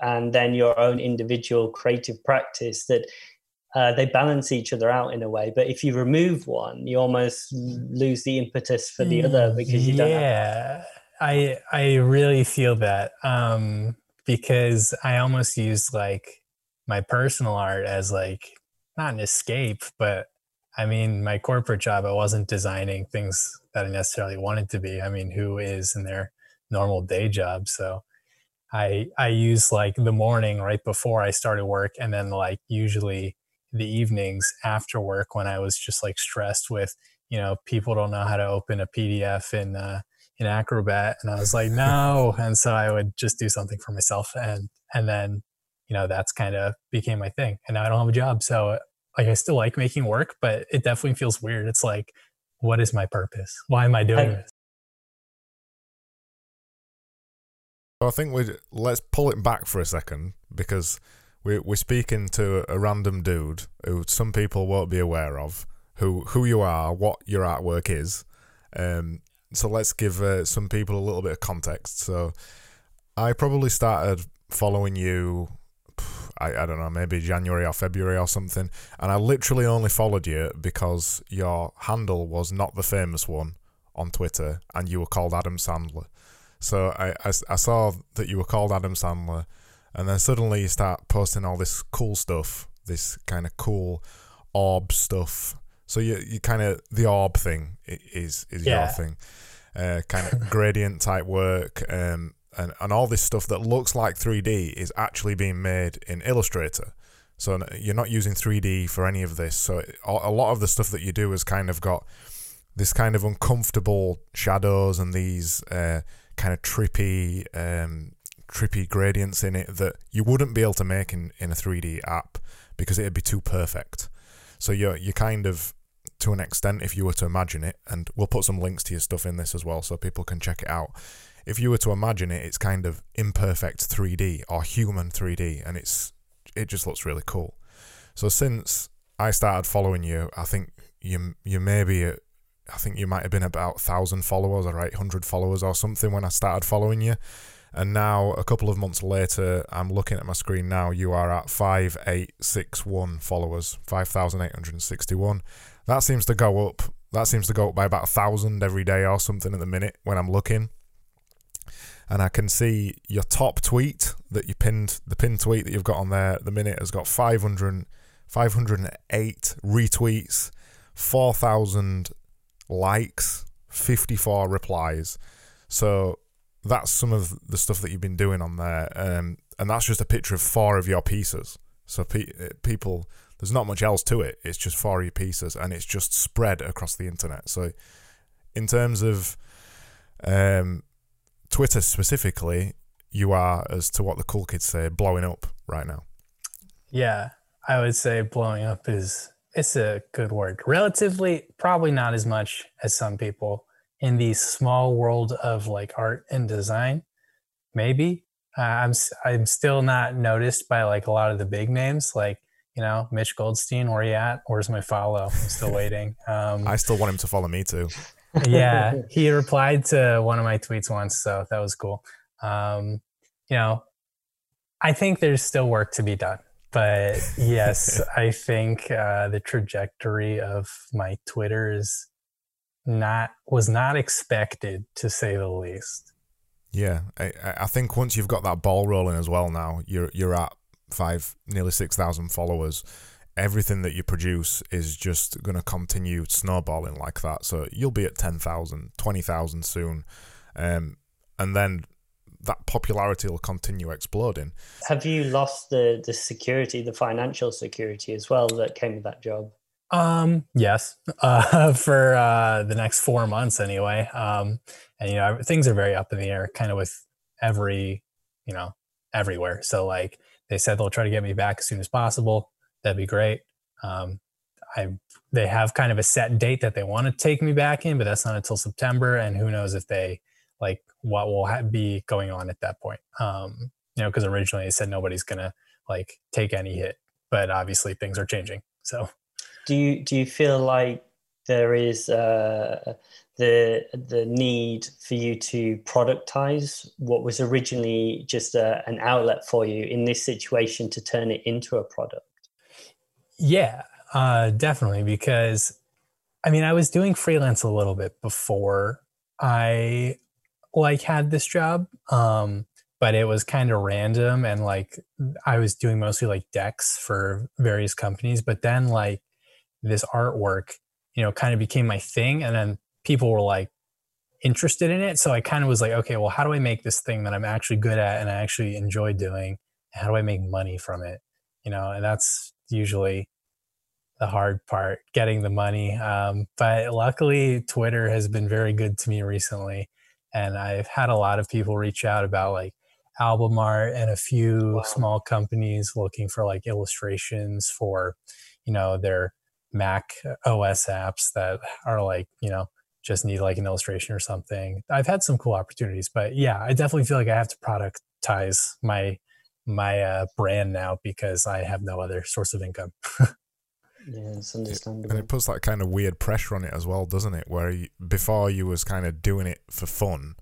and then your own individual creative practice that uh, they balance each other out in a way. But if you remove one, you almost lose the impetus for the other because you don't. Yeah, I I really feel that um, because I almost use like my personal art as like not an escape, but I mean, my corporate job, I wasn't designing things that I necessarily wanted to be. I mean, who is in their normal day job? So I I use like the morning right before I started work, and then like usually the evenings after work when I was just like stressed with you know people don't know how to open a PDF in uh, in Acrobat, and I was like no, and so I would just do something for myself, and and then you know that's kind of became my thing, and now I don't have a job, so like I still like making work, but it definitely feels weird. It's like, what is my purpose? Why am I doing this? I think we let's pull it back for a second because we we're speaking to a random dude who some people won't be aware of who who you are, what your artwork is. Um, so let's give uh, some people a little bit of context. So I probably started following you I, I don't know, maybe January or February or something. And I literally only followed you because your handle was not the famous one on Twitter and you were called Adam Sandler. So I, I, I saw that you were called Adam Sandler and then suddenly you start posting all this cool stuff, this kind of cool orb stuff. So you you kind of the orb thing is is yeah. your thing, uh, kind of gradient type work. Um, and, and all this stuff that looks like 3D is actually being made in Illustrator. So you're not using 3D for any of this. So a lot of the stuff that you do has kind of got this kind of uncomfortable shadows and these uh, kind of trippy, um, trippy gradients in it that you wouldn't be able to make in, in a 3D app because it'd be too perfect. So you're you kind of to an extent, if you were to imagine it, and we'll put some links to your stuff in this as well so people can check it out if you were to imagine it, it's kind of imperfect 3D or human 3D, and it's it just looks really cool. So since I started following you, I think you you maybe I think you might have been about thousand followers or eight hundred followers or something when I started following you. And now, a couple of months later, I'm looking at my screen now. You are at 5861 followers, 5,861. That seems to go up. That seems to go up by about a thousand every day or something at the minute when I'm looking and I can see your top tweet that you pinned, the pinned tweet that you've got on there at the minute has got 500, 508 retweets, 4,000 likes, 54 replies. So that's some of the stuff that you've been doing on there. Um, and that's just a picture of four of your pieces. So pe- uh, people, there's not much else to it. It's just four of your pieces and it's just spread across the internet. So in terms of um, Twitter specifically, you are, as to what the cool kids say, blowing up right now. Yeah, I would say blowing up is it's a good word. Relatively, probably not as much as some people in the small world of like art and design. Maybe uh, I'm I'm still not noticed by like a lot of the big names, like you know Mitch Goldstein. Where you at? Where's my follow? I'm still waiting. Um, I still want him to follow me too yeah, he replied to one of my tweets once, so that was cool. Um, you know, I think there's still work to be done, but yes, I think uh, the trajectory of my Twitter is not was not expected to say the least. Yeah, I, I think once you've got that ball rolling as well, now you're you're at five, nearly six thousand followers everything that you produce is just going to continue snowballing like that. So you'll be at 10,000, 20,000 soon. Um, and then that popularity will continue exploding. Have you lost the, the security, the financial security as well that came with that job? Um, yes, uh, for uh, the next four months anyway. Um, and, you know, things are very up in the air kind of with every, you know, everywhere. So, like, they said they'll try to get me back as soon as possible that'd be great. Um, I they have kind of a set date that they want to take me back in, but that's not until September, and who knows if they like what will ha- be going on at that point. Um, you know, because originally they said nobody's gonna like take any hit, but obviously things are changing. So, do you do you feel like there is uh, the the need for you to productize what was originally just a, an outlet for you in this situation to turn it into a product yeah uh, definitely because i mean i was doing freelance a little bit before i like had this job um, but it was kind of random and like i was doing mostly like decks for various companies but then like this artwork you know kind of became my thing and then people were like interested in it. So I kind of was like, okay, well, how do I make this thing that I'm actually good at and I actually enjoy doing? How do I make money from it? You know, and that's usually the hard part, getting the money. Um, but luckily, Twitter has been very good to me recently. And I've had a lot of people reach out about like album art and a few wow. small companies looking for like illustrations for, you know, their Mac OS apps that are like, you know, just need like an illustration or something. I've had some cool opportunities, but yeah, I definitely feel like I have to productize my my uh, brand now because I have no other source of income. yeah, it's understandable. And it puts that kind of weird pressure on it as well, doesn't it? Where you, before you was kind of doing it for fun,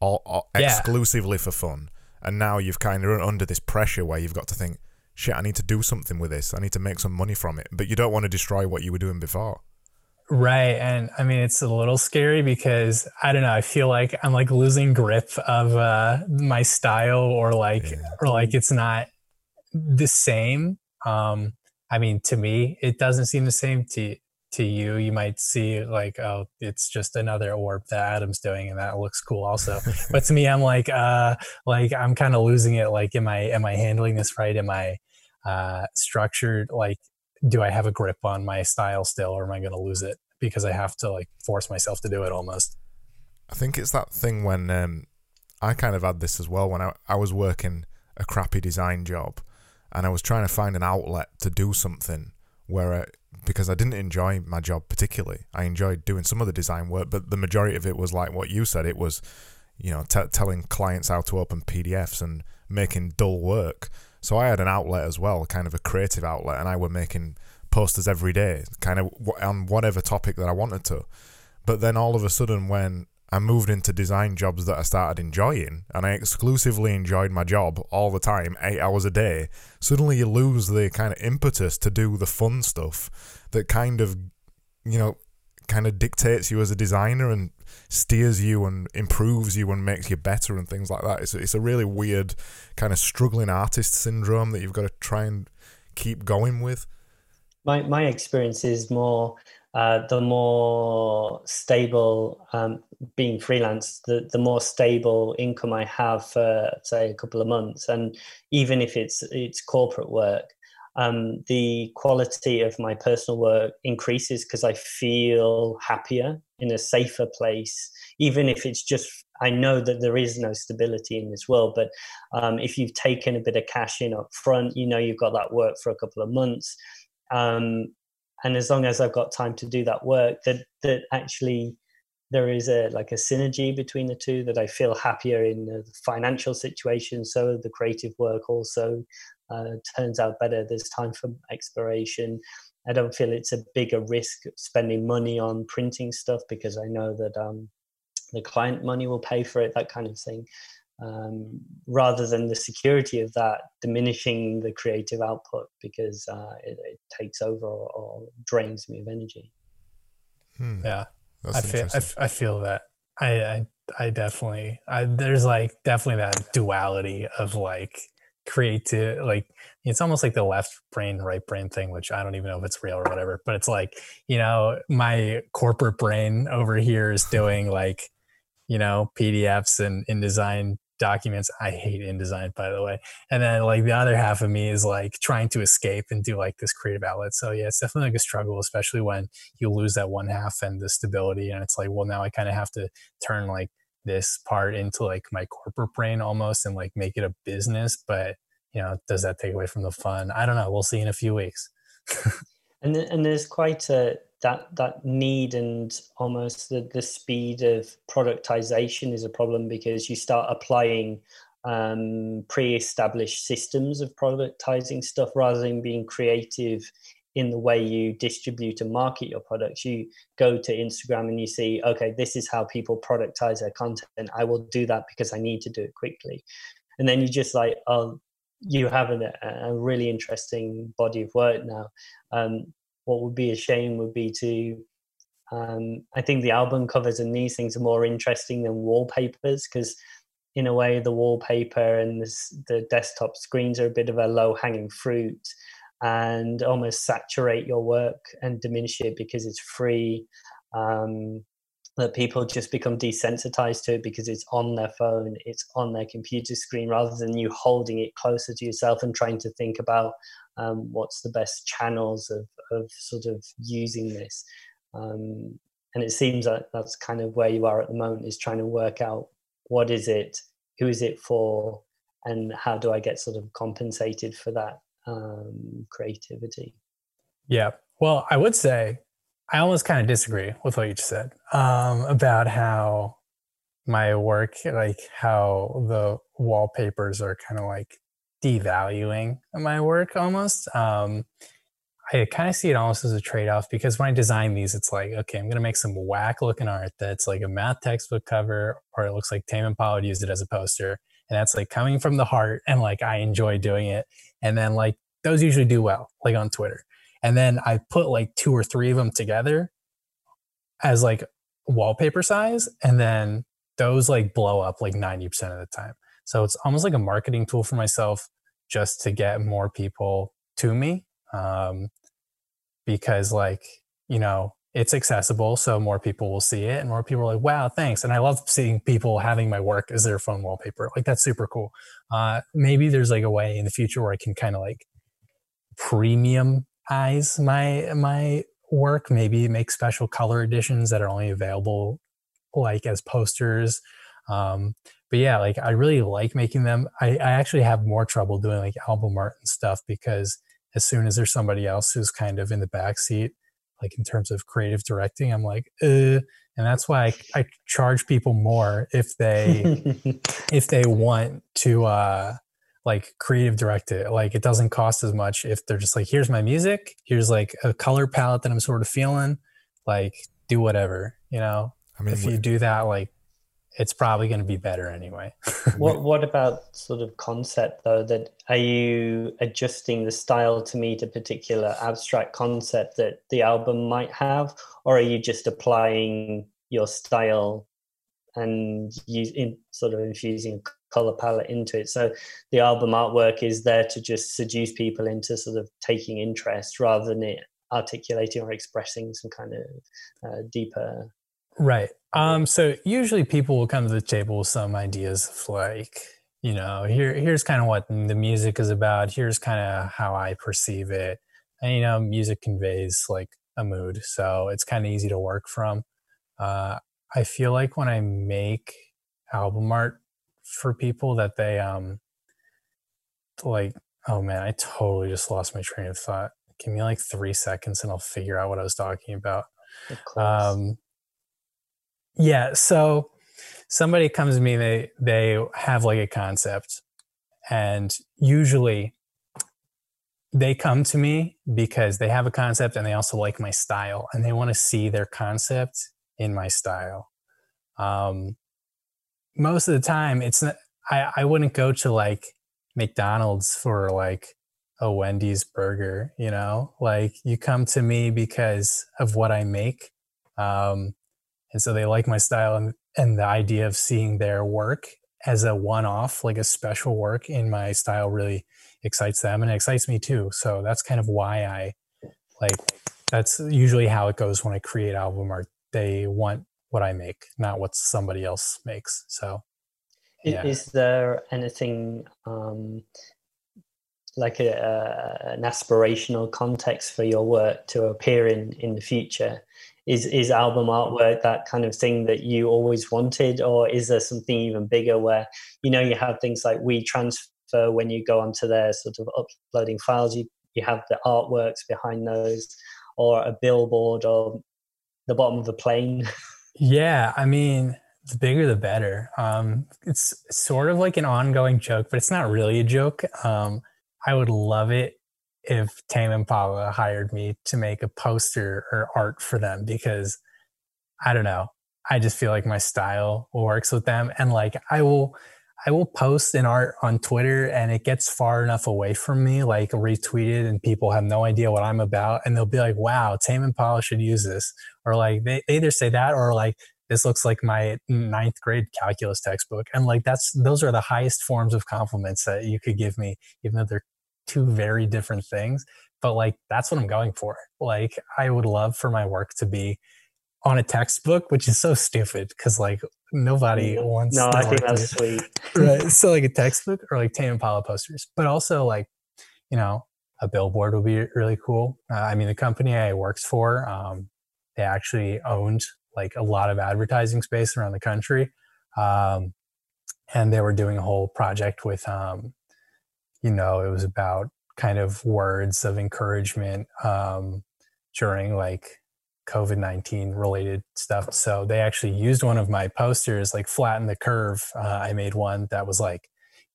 or, or yeah. exclusively for fun, and now you've kind of under this pressure where you've got to think, shit, I need to do something with this. I need to make some money from it, but you don't want to destroy what you were doing before. Right. And I mean, it's a little scary because I don't know. I feel like I'm like losing grip of uh, my style or like, yeah. or like it's not the same. Um, I mean, to me, it doesn't seem the same to, to you. You might see like, oh, it's just another orb that Adam's doing and that looks cool also. but to me, I'm like, uh, like I'm kind of losing it. Like, am I, am I handling this right? Am I, uh, structured? Like, do I have a grip on my style still, or am I going to lose it because I have to like force myself to do it almost? I think it's that thing when um, I kind of had this as well when I, I was working a crappy design job and I was trying to find an outlet to do something where I, because I didn't enjoy my job particularly. I enjoyed doing some of the design work, but the majority of it was like what you said. It was, you know, t- telling clients how to open PDFs and making dull work. So I had an outlet as well, kind of a creative outlet, and I were making posters every day, kind of on whatever topic that I wanted to. But then all of a sudden, when I moved into design jobs that I started enjoying, and I exclusively enjoyed my job all the time, eight hours a day, suddenly you lose the kind of impetus to do the fun stuff that kind of, you know, kind of dictates you as a designer and steers you and improves you and makes you better and things like that. It's it's a really weird kind of struggling artist syndrome that you've got to try and keep going with. My my experience is more uh, the more stable um, being freelance, the, the more stable income I have for say a couple of months, and even if it's it's corporate work, um, the quality of my personal work increases because I feel happier in a safer place, even if it's just I know that there is no stability in this world. But um, if you've taken a bit of cash in up front, you know you've got that work for a couple of months. Um, and as long as I've got time to do that work, that that actually there is a like a synergy between the two that I feel happier in the financial situation. So the creative work also uh, turns out better. There's time for exploration. I don't feel it's a bigger risk spending money on printing stuff because I know that um, the client money will pay for it, that kind of thing. Um, rather than the security of that diminishing the creative output because uh, it, it, takes over or, or, drains me of energy. Hmm. Yeah, I feel I, I, feel that. I I, I definitely I, there's like definitely that duality of like creative like it's almost like the left brain right brain thing which i don't even know if it's real or whatever but it's like you know my corporate brain over here is doing like you know pdfs and InDesign documents. I hate InDesign by the way. And then like the other half of me is like trying to escape and do like this creative outlet. So yeah it's definitely like a struggle especially when you lose that one half and the stability. And it's like well now i kind of have to turn like this part into like my corporate brain almost and like make it a business. But you know does that take away from the fun? I don't know. We'll see in a few weeks. And and there's quite a that that need and almost the, the speed of productization is a problem because you start applying um, pre-established systems of productizing stuff rather than being creative in the way you distribute and market your products. You go to Instagram and you see, okay, this is how people productize their content. I will do that because I need to do it quickly. And then you just like, oh, you have a, a really interesting body of work now. Um, what would be a shame would be to um, I think the album covers and these things are more interesting than wallpapers because, in a way, the wallpaper and this, the desktop screens are a bit of a low hanging fruit and almost saturate your work and diminish it because it's free. Um, that people just become desensitized to it because it's on their phone, it's on their computer screen, rather than you holding it closer to yourself and trying to think about um, what's the best channels of, of sort of using this. Um, and it seems that that's kind of where you are at the moment is trying to work out what is it, who is it for, and how do I get sort of compensated for that um, creativity. Yeah. Well, I would say I almost kind of disagree with what you just said um, about how my work, like how the wallpapers are kind of like devaluing my work almost. Um, I kind of see it almost as a trade off because when I design these, it's like, okay, I'm going to make some whack looking art that's like a math textbook cover, or it looks like Tame Impala would use it as a poster. And that's like coming from the heart and like I enjoy doing it. And then like those usually do well, like on Twitter. And then I put like two or three of them together as like wallpaper size. And then those like blow up like 90% of the time. So it's almost like a marketing tool for myself just to get more people to me um, because like you know it's accessible so more people will see it and more people are like wow thanks and i love seeing people having my work as their phone wallpaper like that's super cool. Uh, maybe there's like a way in the future where i can kind of like premiumize my my work maybe make special color editions that are only available like as posters um, but yeah like i really like making them I, I actually have more trouble doing like album art and stuff because as soon as there's somebody else who's kind of in the back seat, like in terms of creative directing, I'm like, uh, and that's why I, I charge people more if they if they want to uh like creative direct it. Like it doesn't cost as much if they're just like, here's my music, here's like a color palette that I'm sort of feeling, like do whatever, you know. I mean, if you do that, like it's probably going to be better anyway. what What about sort of concept though? That are you adjusting the style to meet a particular abstract concept that the album might have, or are you just applying your style and sort of infusing a color palette into it? So the album artwork is there to just seduce people into sort of taking interest rather than it articulating or expressing some kind of uh, deeper Right. Um, so usually people will come to the table with some ideas of like, you know, here here's kind of what the music is about. Here's kind of how I perceive it. And you know, music conveys like a mood, so it's kind of easy to work from. Uh, I feel like when I make album art for people that they um like oh man, I totally just lost my train of thought. Give me like three seconds and I'll figure out what I was talking about. Um yeah. So somebody comes to me, they they have like a concept, and usually they come to me because they have a concept and they also like my style and they want to see their concept in my style. Um, most of the time, it's not, I I wouldn't go to like McDonald's for like a Wendy's burger, you know, like you come to me because of what I make. Um, and so they like my style and, and the idea of seeing their work as a one-off like a special work in my style really excites them and it excites me too. So that's kind of why i like that's usually how it goes when i create album art. They want what i make not what somebody else makes. So yeah. is there anything um like a, a, an aspirational context for your work to appear in in the future is is album artwork that kind of thing that you always wanted? Or is there something even bigger where you know you have things like WeTransfer when you go onto their sort of uploading files you you have the artworks behind those or a billboard or the bottom of a plane? Yeah i mean the bigger the better. Um, it's sort of like an ongoing joke but it's not really a joke. Um, i would love it if Tame Impala hired me to make a poster or art for them because I don't know. I just feel like my style works with them. And like I will I will post an art on Twitter and it gets far enough away from me, like retweeted, and people have no idea what I'm about. And they'll be like, wow, Tame Impala should use this. Or like they, they either say that or like, this looks like my ninth grade calculus textbook. And like that's those are the highest forms of compliments that you could give me, even though they're two very different things. But like that's what I'm going for. Like I would love for my work to be on a textbook, which is so stupid because like nobody wants. To No, I think that's sweet. right. So like a textbook or like Tame Impala posters, but also like, you know, a billboard would be really cool. Uh, I mean, the company I works for, um, they actually owned like a lot of advertising space around the country. Um, and they were doing a whole project with, um, you know, it was about kind of words of encouragement um, during like COVID 19 related stuff. So they actually used one of my posters, like flatten the curve. Uh, I made one that was like,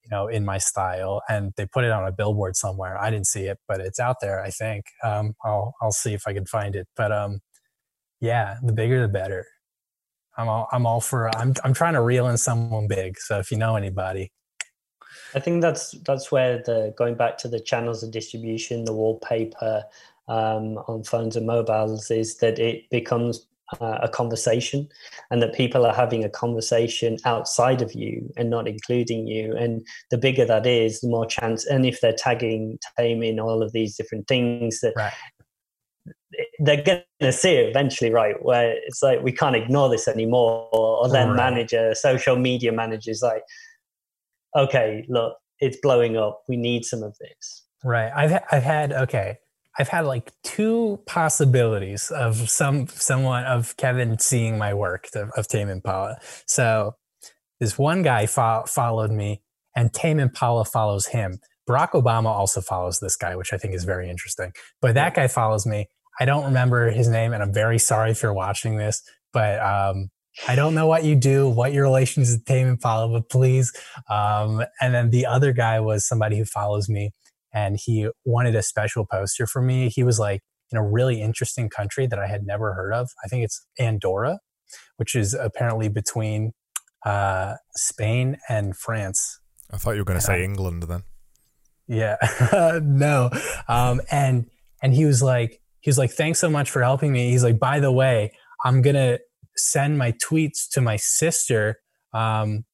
you know, in my style and they put it on a billboard somewhere. I didn't see it, but it's out there, I think. Um, I'll, I'll see if I can find it. But um, yeah, the bigger the better. I'm all, I'm all for, I'm, I'm trying to reel in someone big. So if you know anybody, I think that's that's where the going back to the channels of distribution, the wallpaper, um, on phones and mobiles is that it becomes uh, a conversation and that people are having a conversation outside of you and not including you and the bigger that is the more chance and if they're tagging tame in all of these different things that right. they're going to see it eventually right where it's like we can't ignore this anymore or then right. manager social media managers like okay look it's blowing up we need some of this right i've, I've had okay I've had like two possibilities of some someone of Kevin seeing my work of, of Tame Impala. So this one guy fo- followed me, and Tame Impala follows him. Barack Obama also follows this guy, which I think is very interesting. But that guy follows me. I don't remember his name, and I'm very sorry if you're watching this, but um, I don't know what you do, what your relations with Tame Impala, but please. Um, and then the other guy was somebody who follows me and he wanted a special poster for me. He was like in a really interesting country that I had never heard of. I think it's Andorra, which is apparently between uh, Spain and France. I thought you were going to say I, England then. Yeah, no. Um, and and he was like, he was like, thanks so much for helping me. He's like, by the way, I'm gonna send my tweets to my sister. Um,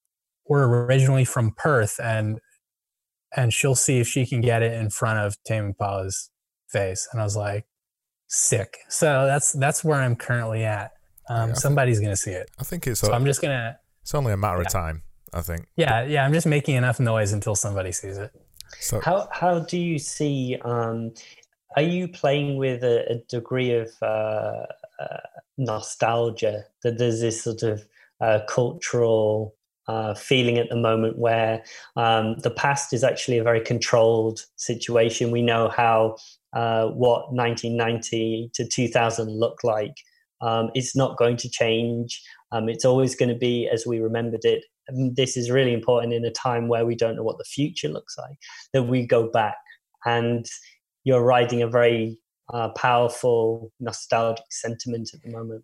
we're originally from Perth, and and she'll see if she can get it in front of Tame Impala's face. And I was like, sick. So that's that's where I'm currently at. Um, yeah, somebody's think, gonna see it. I think it's. So i am just gonna. It's only a matter yeah. of time. I think. Yeah, yeah. I'm just making enough noise until somebody sees it. So how how do you see? Um, are you playing with a, a degree of uh, nostalgia that there's this sort of uh, cultural uh, feeling at the moment where um, the past is actually a very controlled situation. We know how uh, what 1990 to 2000 looked like. Um, it's not going to change. Um, it's always going to be as we remembered it. And this is really important in a time where we don't know what the future looks like, that we go back. And you're riding a very uh, powerful nostalgic sentiment at the moment.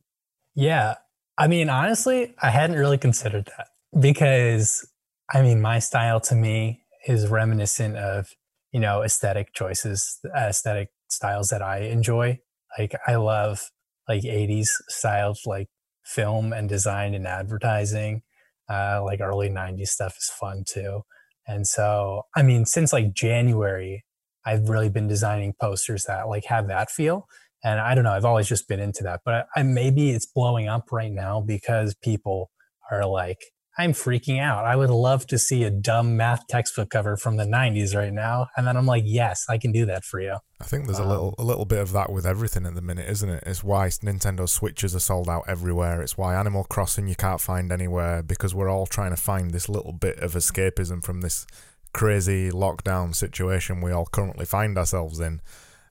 Yeah. I mean, honestly, I hadn't really considered that because I mean, my style to me is reminiscent of, you know, aesthetic choices, aesthetic styles that I enjoy. Like, I love like 80s styles, like film and design and advertising. Uh, like early 90s stuff is fun too. And so, I mean, since like January, I've really been designing posters that like have that feel. And I don't know, I've always just been into that, but I, maybe it's blowing up right now because people are like, I'm freaking out. I would love to see a dumb math textbook cover from the 90s right now. And then I'm like, yes, I can do that for you. I think there's um, a little a little bit of that with everything at the minute, isn't it? It's why Nintendo Switches are sold out everywhere. It's why Animal Crossing you can't find anywhere because we're all trying to find this little bit of escapism from this crazy lockdown situation we all currently find ourselves in.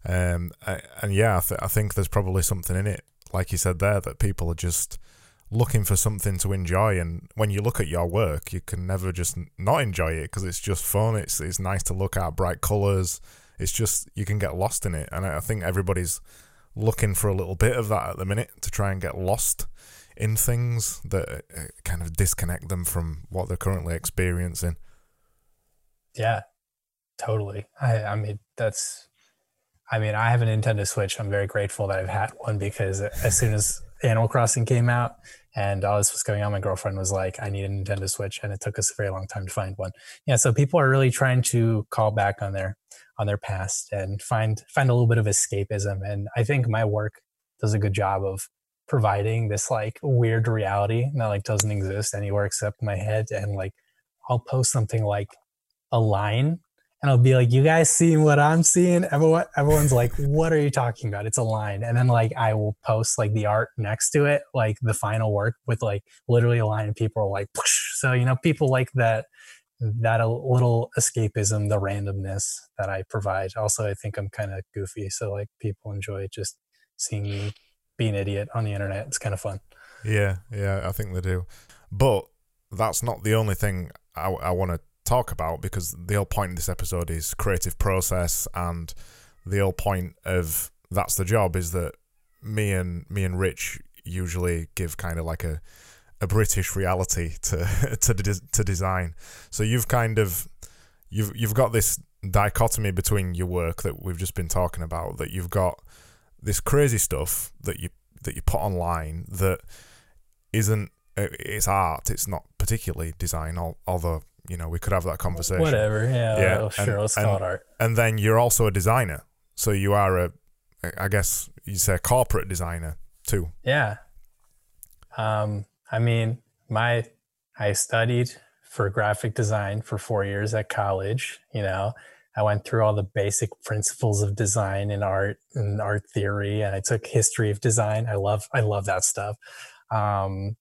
Um, and yeah, I, th- I think there's probably something in it, like you said there, that people are just looking for something to enjoy and when you look at your work you can never just not enjoy it because it's just fun it's it's nice to look at bright colors It's just you can get lost in it, and I think everybody's looking for a little bit of that at the minute to try and get lost in things that uh, kind of disconnect them from what they're currently experiencing. Yeah, totally. I, I mean, that's, I mean, I have a Nintendo Switch. I'm very grateful that I've had one because as soon as Animal Crossing came out and all this was going on, my girlfriend was like, I need a Nintendo Switch. And it took us a very long time to find one. Yeah. So people are really trying to call back on their, on their past and find, find a little bit of escapism. And I think my work does a good job of providing this like weird reality that like doesn't exist anywhere except my head. And like, I'll post something like a line and I'll be like, "You guys seeing what I'm seeing?" Everyone, everyone's like, "What are you talking about?" It's a line, and then like I will post like the art next to it, like the final work with like literally a line, and people are like, Poosh. so you know, people like that that a little escapism, the randomness that I provide. Also, I think I'm kind of goofy, so like people enjoy just seeing me be an idiot on the internet. It's kind of fun. Yeah, yeah, I think they do. But that's not the only thing I, I want to talk about because the whole point of this episode is creative process and the whole point of that's the job is that me and me and Rich usually give kind of like a a British reality to to to design. So you've kind of you've you've got this dichotomy between your work that we've just been talking about that you've got this crazy stuff that you that you put online that isn't uh, it's art it's not particularly design although you know, we could have that conversation. Whatever. Yeah. yeah. Well, sure. And, let's call it art. And then you're also a designer. So you are a, I guess you say a corporate designer too. Yeah. Um, I mean, my, I studied for graphic design for four years at college. You know, I went through all the basic principles of design and art and art theory, and I took history of design. I love, I love that stuff. Um,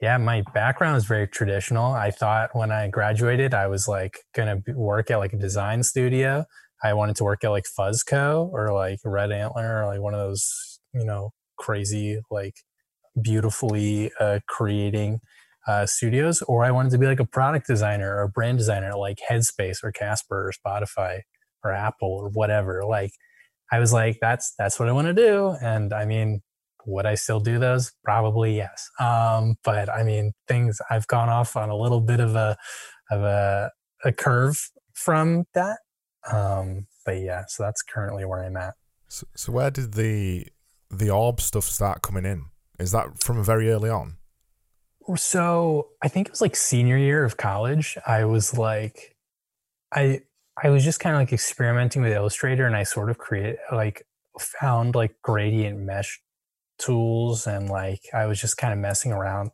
yeah, my background is very traditional. I thought when I graduated, I was like going to work at like a design studio. I wanted to work at like Fuzzco or like Red Antler or like one of those, you know, crazy, like beautifully uh, creating uh, studios. Or I wanted to be like a product designer or brand designer like Headspace or Casper or Spotify or Apple or whatever. Like, I was like, that's that's what I want to do. And I mean, would I still do those? Probably yes. Um, but I mean, things I've gone off on a little bit of a of a, a curve from that. Um, but yeah, so that's currently where I'm at. So, so where did the the orb stuff start coming in? Is that from very early on? So I think it was like senior year of college. I was like, I I was just kind of like experimenting with Illustrator, and I sort of create like found like gradient mesh tools and like I was just kind of messing around.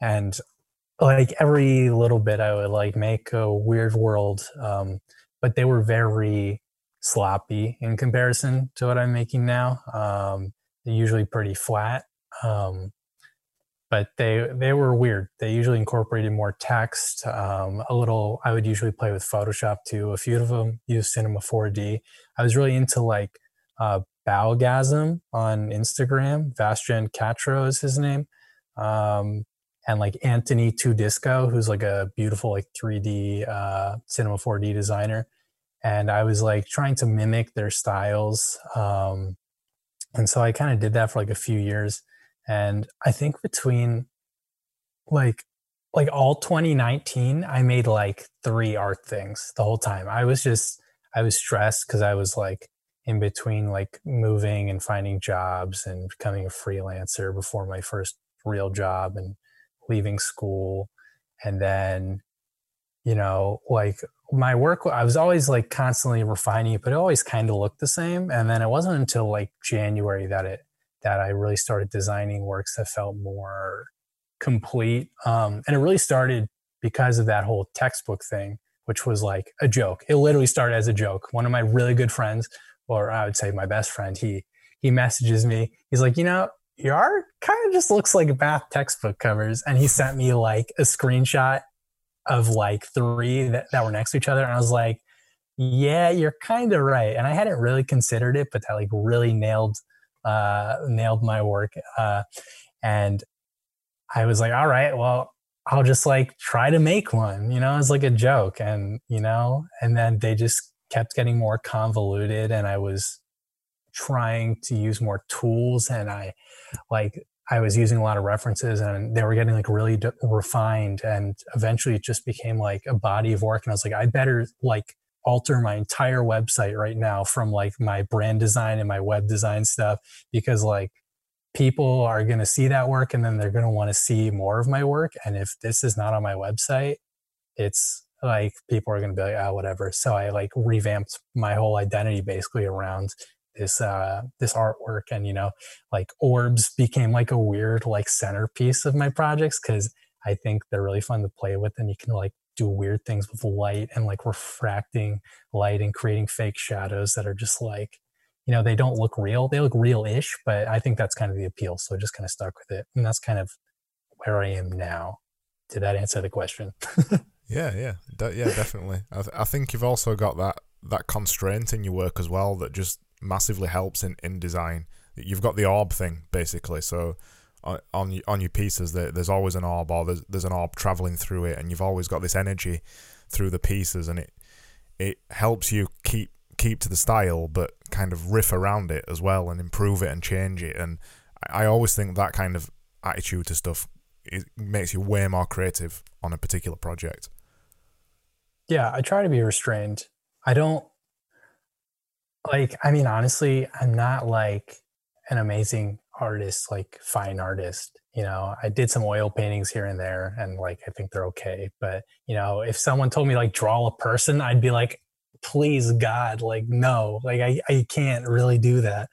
And like every little bit I would like make a weird world um, but they were very sloppy in comparison to what I'm making now. Um, they're usually pretty flat um, but they they were weird. They usually incorporated more text um, a little I would usually play with Photoshop too a few of them used Cinema 4D I was really into like uh, Baugasm on Instagram. Vasjen Katro is his name. Um, and like Anthony Tudisco, who's like a beautiful like 3D uh, Cinema 4D designer. And I was like trying to mimic their styles. Um, and so I kind of did that for like a few years. And I think between like like all 2019, I made like three art things the whole time. I was just I was stressed because I was like in between like moving and finding jobs and becoming a freelancer before my first real job and leaving school. And then you know like my work i was always like constantly refining it but it always kind of looked the same. And then it wasn't until like january that it that i really started designing works that felt more complete. Um, and it really started because of that whole textbook thing which was like a joke. It literally started as a joke. One of my really good friends or I would say my best friend, he he messages me. He's like, you know, your art kind of just looks like math textbook covers, and he sent me like a screenshot of like three that, that were next to each other, and I was like, yeah, you're kind of right. And I hadn't really considered it, but that like really nailed uh, nailed my work. Uh, and I was like, all right, well, I'll just like try to make one, you know, it's like a joke. And, you know, and then they just kept getting more convoluted and I was trying to use more tools and I like I was using a lot of references and they were getting like really refined and eventually it just became like a body of work and I was like I better like alter my entire website right now from like my brand design and my web design stuff because like people are going to see that work and then they're going to want to see more of my work and if this is not on my website it's like people are going to be like oh whatever. So i like revamped my whole identity basically around this uh this artwork and you know like orbs became like a weird like centerpiece of my projects because i think they're really fun to play with and you can like do weird things with light and like refracting light and creating fake shadows that are just like you know they don't look real. They look real-ish but i think that's kind of the appeal so I just kind of stuck with it and that's kind of where i am now. Did that answer the question yeah yeah De- yeah definitely I, th- I think you've also got that that constraint in your work as well that just massively helps in in design you've got the orb thing basically so on on, your pieces there, there's always an orb or there's, there's an orb traveling through it and you've always got this energy through the pieces and it it helps you keep keep to the style, but kind of riff around it as well and improve it and change it. And I, I always think that kind of attitude to stuff it makes you way more creative on a particular project. Yeah, I try to be restrained. I don't like. I mean, honestly, I'm not like an amazing artist, like fine artist. You know, I did some oil paintings here and there, and like I think they're okay. But you know, if someone told me like draw a person, I'd be like, please God, like, no, like I, I can't really do that.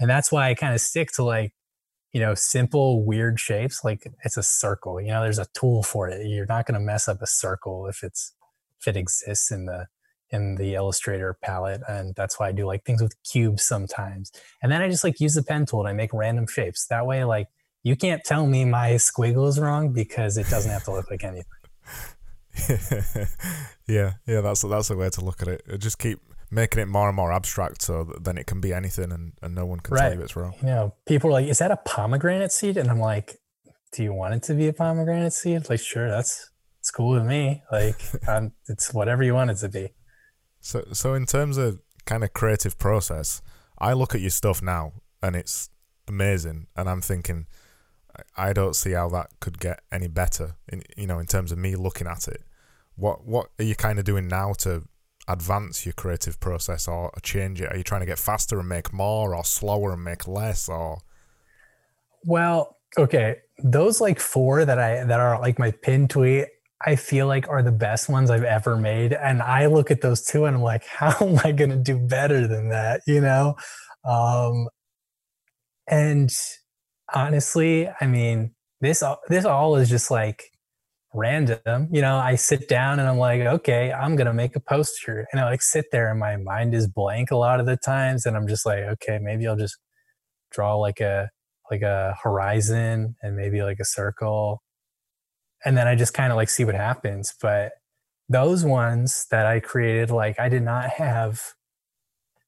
And that's why I kind of stick to like, you know, simple, weird shapes. Like it's a circle, you know, there's a tool for it. You're not going to mess up a circle if it's, if it exists in the, in the illustrator palette. And that's why I do like things with cubes sometimes. And then I just like use the pen tool and I make random shapes. That way, like, you can't tell me my squiggle is wrong because it doesn't have to look like anything. yeah, yeah, that's that's a way to look at it. Just keep making it more and more abstract, so that then it can be anything, and, and no one can right. tell you it's wrong. You know, people are like, "Is that a pomegranate seed?" And I'm like, "Do you want it to be a pomegranate seed?" Like, sure, that's it's cool with me. Like, I'm, it's whatever you want it to be. So, so in terms of kind of creative process, I look at your stuff now, and it's amazing, and I'm thinking I don't see how that could get any better. In you know, in terms of me looking at it, what what are you kind of doing now to advance your creative process or change it? Are you trying to get faster and make more, or slower and make less, or? Well, okay, those like four that I that are like my pin tweet. I feel like are the best ones I've ever made. And I look at those two and I'm like, how am I going to do better than that? You know? Um, and honestly, I mean, this this all is just like random. You know, I sit down and I'm like, okay, I'm gonna make a poster, and I like sit there and my mind is blank a lot of the times, and I'm just like, okay, maybe I'll just draw like a like a horizon and maybe like a circle, and then I just kind of like see what happens. But those ones that I created, like I did not have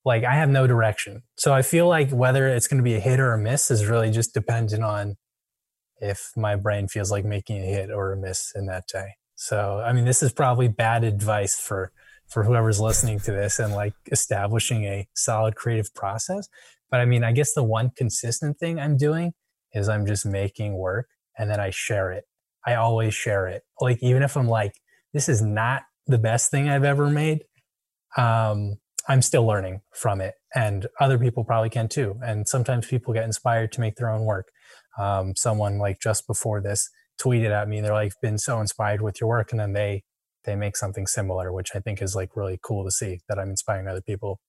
like I have no direction. So I feel like whether it's going to be a hit or a miss is really just dependent on if my brain feels like making a hit or a miss in that day. So I mean, this is probably bad advice for for whoever's listening to this and like establishing a solid creative process. But I mean, I guess the one consistent thing I'm doing is I'm just making work and then I share it. I always share it. Like even if I'm like, this is not the best thing I've ever made, um, I'm still learning from it, and other people probably can too. And sometimes people get inspired to make their own work. Um, someone like just before this tweeted at me, they're like, "Been so inspired with your work," and then they they make something similar, which I think is like really cool to see that I'm inspiring other people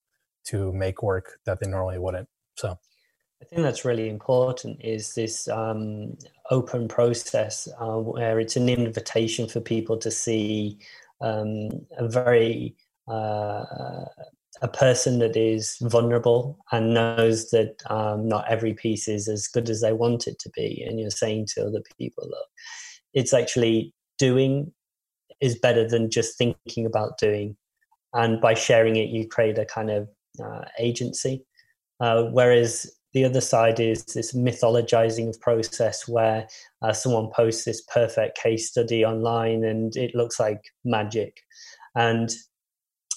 to make work that they normally wouldn't. So. I think that's really important. Is this um, open process uh, where it's an invitation for people to see um, a very uh, a person that is vulnerable and knows that um, not every piece is as good as they want it to be. And you're saying to other people look it's actually doing is better than just thinking about doing. And by sharing it you create a kind of uh, agency. Uh, whereas the other side is this mythologizing process where uh, someone posts this perfect case study online and it looks like magic and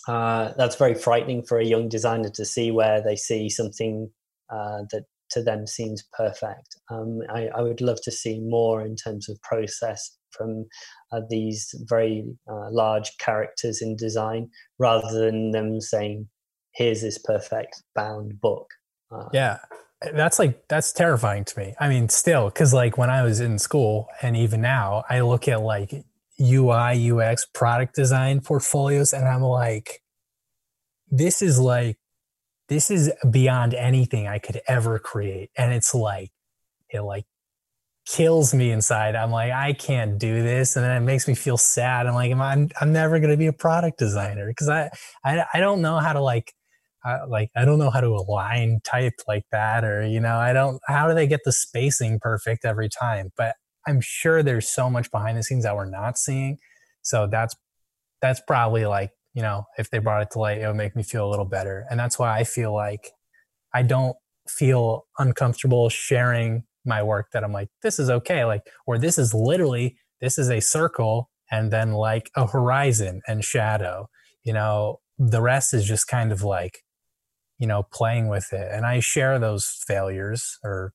uh, that's very frightening for a young designer to see where they see something uh, that to them seems perfect. Um, I, I, would love to see more in terms of process from uh, these very uh, large characters in design rather than them saying, here's this perfect bound book. Uh, yeah. That's like, that's terrifying to me. I mean, still, because like when I was in school and even now, I look at like UI, UX product design portfolios and I'm like, this is like this is beyond anything I could ever create. And it's like, it like kills me inside. I'm like, I can't do this. And then it makes me feel sad. I'm like, I'm, I'm never going to be a product designer because I, I, I don't know how to like, like, I don't know how to align type like that. Or, you know, I don't, how do they get the spacing perfect every time? But I'm sure there's so much behind the scenes that we're not seeing. So that's, that's probably like you know, if they brought it to light, it would make me feel a little better. And that's why I feel like I don't feel uncomfortable sharing my work that I'm like, this is okay. Like, or this is literally, this is a circle and then like a horizon and shadow. You know, the rest is just kind of like, you know, playing with it. And I share those failures or,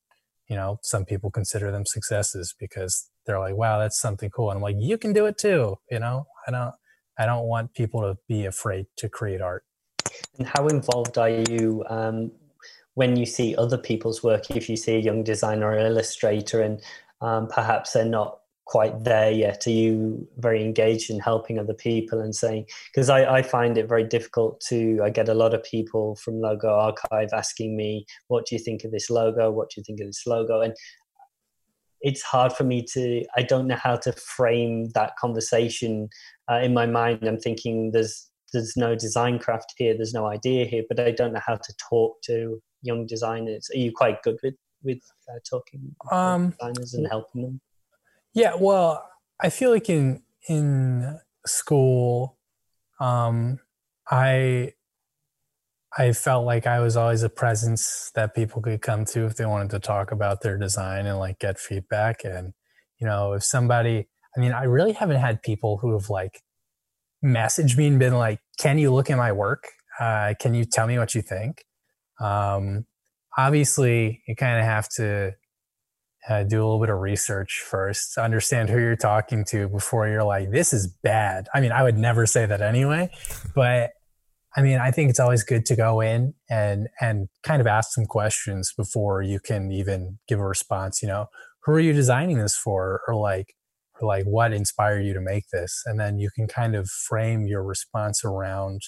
you know, some people consider them successes because they're like, wow, that's something cool. And I'm like, you can do it too. You know, I don't, I don't want people to be afraid to create art. And how involved are you um, when you see other people's work? If you see a young designer or illustrator and um, perhaps they're not quite there yet, are you very engaged in helping other people and saying, because I, I find it very difficult to, I get a lot of people from Logo Archive asking me, what do you think of this logo? What do you think of this logo? And it's hard for me to i don't know how to frame that conversation uh, in my mind i'm thinking there's there's no design craft here there's no idea here but i don't know how to talk to young designers are you quite good with with uh, talking um, designers and helping them yeah well i feel like in in school um i I felt like I was always a presence that people could come to if they wanted to talk about their design and like get feedback. And, you know, if somebody, I mean, I really haven't had people who have like messaged me and been like, can you look at my work? Uh, can you tell me what you think? Um, obviously, you kind of have to uh, do a little bit of research first, understand who you're talking to before you're like, this is bad. I mean, I would never say that anyway, but I mean, I think it's always good to go in and and kind of ask some questions before you can even give a response. You know, who are you designing this for, or like, or like what inspired you to make this, and then you can kind of frame your response around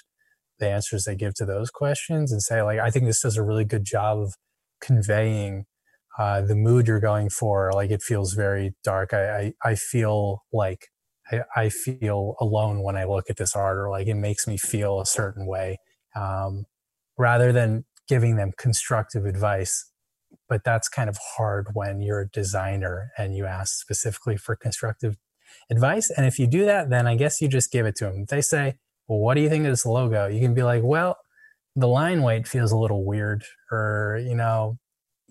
the answers they give to those questions and say like, I think this does a really good job of conveying uh, the mood you're going for. Like, it feels very dark. I I, I feel like I, I feel alone when I look at this art, or like it makes me feel a certain way, um, rather than giving them constructive advice. But that's kind of hard when you're a designer and you ask specifically for constructive advice. And if you do that, then I guess you just give it to them. They say, Well, what do you think of this logo? You can be like, Well, the line weight feels a little weird, or, you know,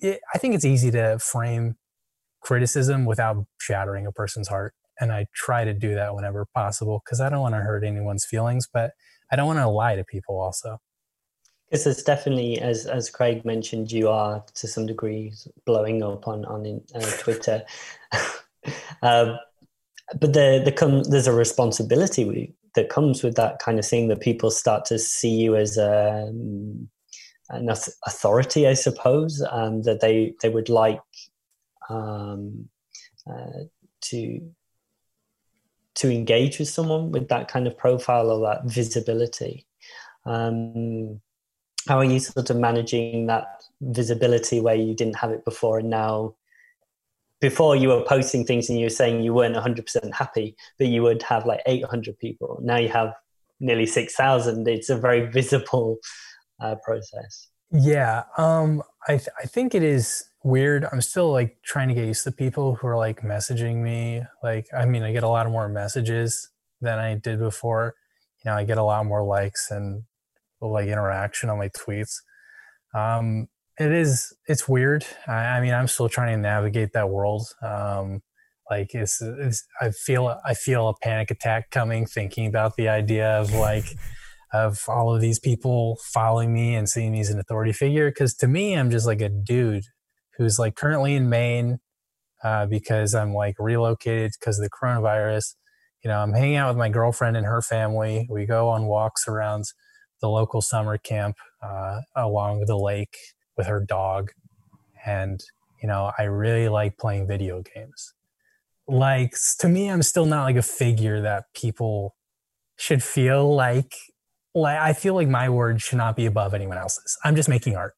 it, I think it's easy to frame criticism without shattering a person's heart and I try to do that whenever possible because I don't want to hurt anyone's feelings, but I don't want to lie to people also. Because it's definitely, as as Craig mentioned, you are to some degree blowing up on on uh, Twitter, uh, but the the come there's a responsibility that comes with that kind of thing that people start to see you as a, um, an authority, I suppose, um, that they they would like um, uh, to to engage with someone with that kind of profile or that visibility. Um, how are you sort of managing that visibility where you didn't have it before and now before you were posting things and you were saying you weren't 100% happy but you would have like 800 people now you have nearly 6000 it's a very visible uh, process yeah um, I, th- I think it is weird. I'm still like trying to get used to people who are like messaging me. Like, I mean, I get a lot more messages than I did before. You know, I get a lot more likes and like interaction on my tweets. Um, it is, it's weird. I, I mean, I'm still trying to navigate that world. Um, like it's, it's, I feel, I feel a panic attack coming thinking about the idea of like, of all of these people following me and seeing me as an authority figure. Because to me, I'm just like a dude who's like currently in Maine uh, because I'm like relocated because of the coronavirus. You know, I'm hanging out with my girlfriend and her family. We go on walks around the local summer camp uh, along the lake with her dog. And, you know, I really like playing video games. Like, to me, I'm still not like a figure that people should feel like like I feel like my word should not be above anyone else's. I'm just making art.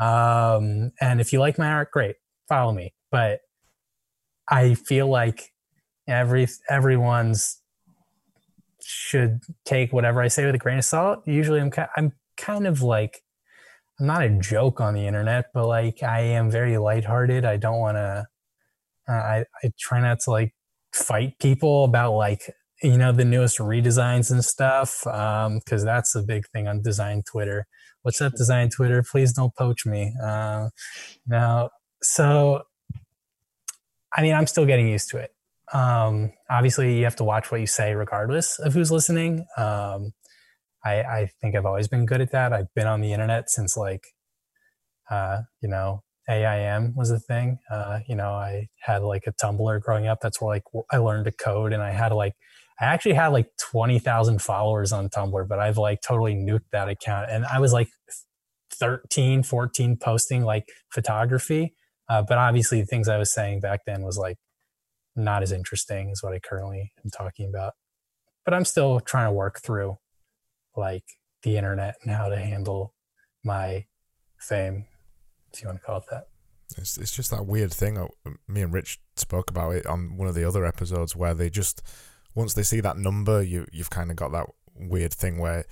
Um, and if you like my art, great, follow me. But I feel like every everyone's should take whatever I say with a grain of salt. Usually, I'm I'm kind of like I'm not a joke on the internet, but like I am very lighthearted. I don't want to. Uh, I I try not to like fight people about like you know the newest redesigns and stuff because um, that's a big thing on design twitter. What's up design twitter? Please don't poach me. Uh, now so i mean i'm still getting used to it. Um, obviously you have to watch what you say regardless of who's listening. Um, I, I, think i've always been good at that. I've been on the internet since like uh, you know AIM was a thing. Uh, you know, I had like a Tumblr growing up. That's where like I learned to code, and I had like I actually had like 20,000 followers on Tumblr, but I've like totally nuked that account. And I was like 13, 14 posting like photography. Uh, but obviously, the things I was saying back then was like not as interesting as what I currently am talking about. But I'm still trying to work through like the internet and how to handle my fame, if you want to call it that. It's, it's just that weird thing. Uh, me and Rich spoke about it on one of the other episodes where they just once they see that number, you you've kind of got that weird thing where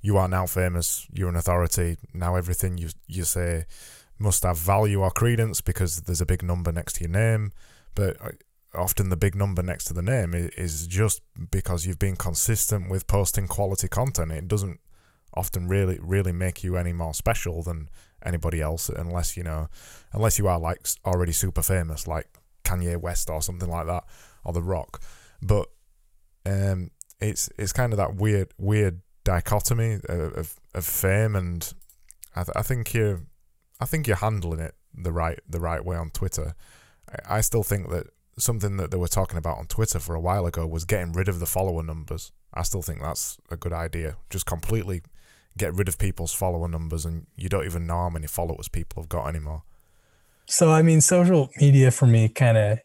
you are now famous, you're an authority. Now everything you you say must have value or credence because there's a big number next to your name. But uh, often the big number next to the name is just because you've been consistent with posting quality content. It doesn't often really really make you any more special than anybody else unless you know unless you are like already super famous like Kanye West or something like that or The Rock. But um, it's it's kind of that weird weird dichotomy of of, fame, and I, th- I think you're I think you're handling it the right the right way on Twitter. I, I still think that something that they were talking about on Twitter for a while ago was getting rid of the follower numbers. I still think that's a good idea. Just completely get rid of people's follower numbers, and you don't even know how many followers people have got anymore. So, I mean, social media for me kind of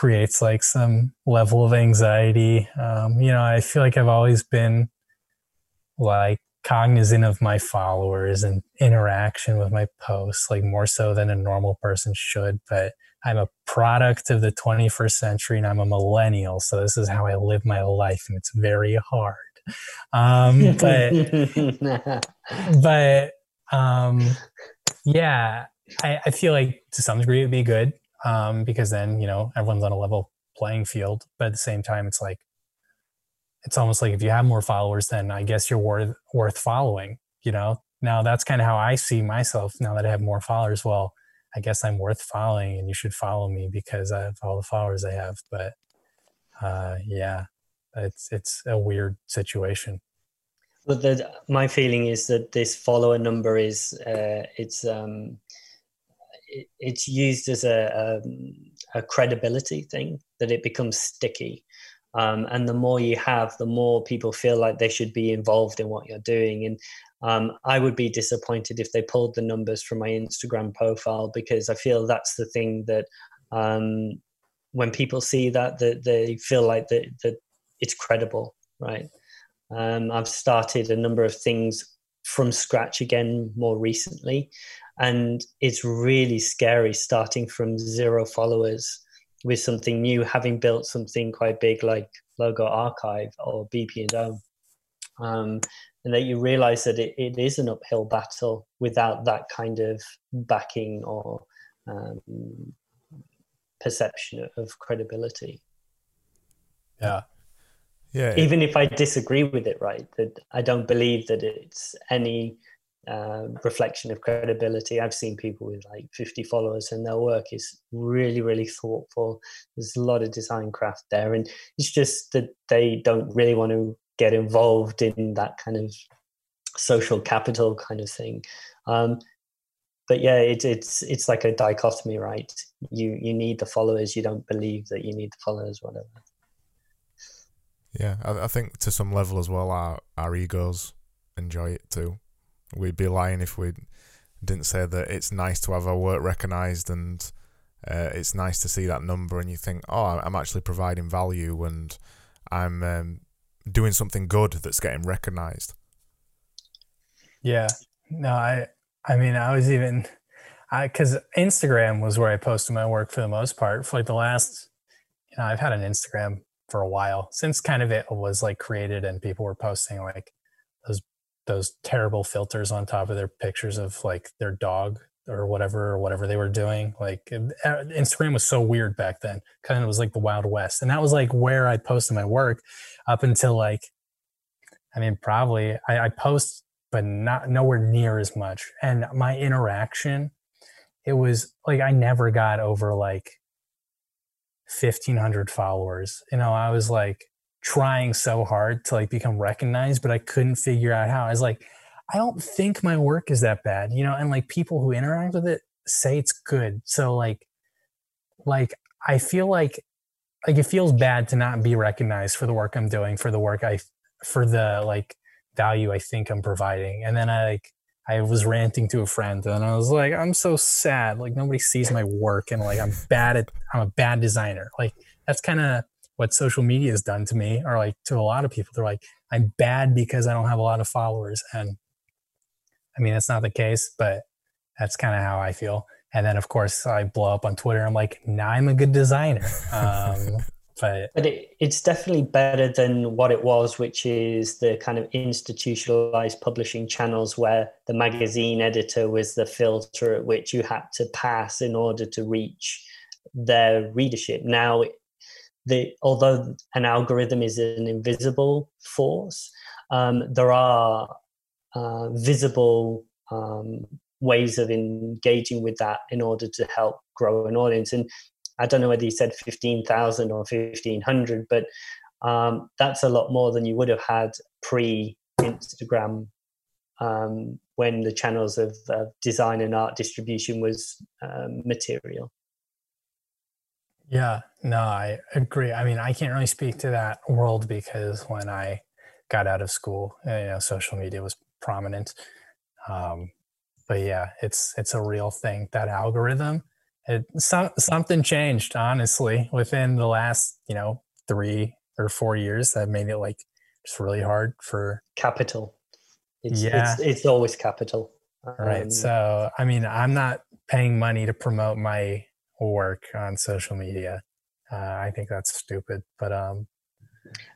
creates like some level of anxiety. Um, you know, I feel like I've always been like cognizant of my followers and interaction with my posts, like more so than a normal person should. But I'm a product of the 21st century and I'm a millennial. So this is how I live my life and it's very hard. Um, but, but, um, yeah, I, I feel like to some degree it'd be good um, because then you know everyone's on a level playing field. But at the same time, it's like it's almost like if you have more followers, then I guess you're worth worth following. You know, now that's kind of how I see myself now that I have more followers. Well, I guess I'm worth following, and you should follow me because I have all the followers I have. But uh, yeah, it's it's a weird situation. But the, my feeling is that this follower number is uh, it's um, it's used as a, a, um, a, credibility thing that it becomes sticky. Um, and the more you have the more people feel like they should be involved in what you're doing. And um, i would be disappointed if they pulled the numbers from my instagram profile because i feel that's the thing that um, when people see that that they feel like that, that it's credible right? Um, i've started a number of things from scratch again more recently and it's really scary starting from zero followers with something new having built something quite big like logo archive or bp and o. Um, and that you realize that it, it is an uphill battle without that kind of backing or um, perception of credibility. Yeah. Yeah. Even if i disagree with it right that i don't believe that it's any uh, reflection of credibility. I've seen people with like 50 followers and their work is really, really thoughtful. There's a lot of design craft there. And it's just that they don't really want to get involved in that kind of social capital kind of thing. Um, but yeah, it, it's it's like a dichotomy, right? You you need the followers. You don't believe that you need the followers, whatever. Yeah, I, I think to some level as well, our our egos enjoy it too. We'd be lying if we didn't say that it's nice to have our work recognised and uh, it's nice to see that number and you think, oh, I'm actually providing value and I'm um, doing something good that's getting recognised. Yeah, no, I, I mean, I was even, I because Instagram was where I posted my work for the most part for like the last, you know, I've had an Instagram for a while since kind of it was like created and people were posting like those terrible filters on top of their pictures of like their dog or whatever or whatever they were doing. Like uh, instagram was so weird back then. Kind of was like the wild west. And that was like where i posted my work up until like i mean probably i, I post but not nowhere near as much. And my interaction it was like i never got over like 1500 followers. You know i was like trying so hard to like become recognized but i couldn't figure out how i was like i don't think my work is that bad you know and like people who interact with it say it's good so like like i feel like like it feels bad to not be recognized for the work i'm doing for the work i for the like value i think i'm providing and then i like I was ranting to a friend and I was like, I'm so sad. Like nobody sees my work and like I'm bad at I'm a bad designer. Like that's kind of what social media has done to me or like to a lot of people. They're like, I'm bad because I don't have a lot of followers. And I mean, that's not the case, but that's kind of how I feel. And then of course I blow up on Twitter. I'm like, now I'm a good designer. Um, but, but it, it's definitely better than what it was, which is the kind of institutionalized publishing channels where the magazine editor was the filter at which you had to pass in order to reach their readership. Now, the although an algorithm is an invisible force, um, there are uh, visible um, ways of engaging with that in order to help grow an audience. And I don't know whether you said 15,000 or 1,500, but um, that's a lot more than you would have had pre Instagram um, when the channels of uh, design and art distribution was um, material. Yeah, no, I agree. I mean, I can't really speak to that world because when I got out of school, you know, social media was prominent. Um, but yeah, it's it's a real thing. That algorithm it, so, something changed honestly within the last you know three or four years that made it like just really hard for capital it's, yeah it's, it's always capital right um, so i mean i'm not paying money to promote my work on social media. Uh, i think that's stupid but um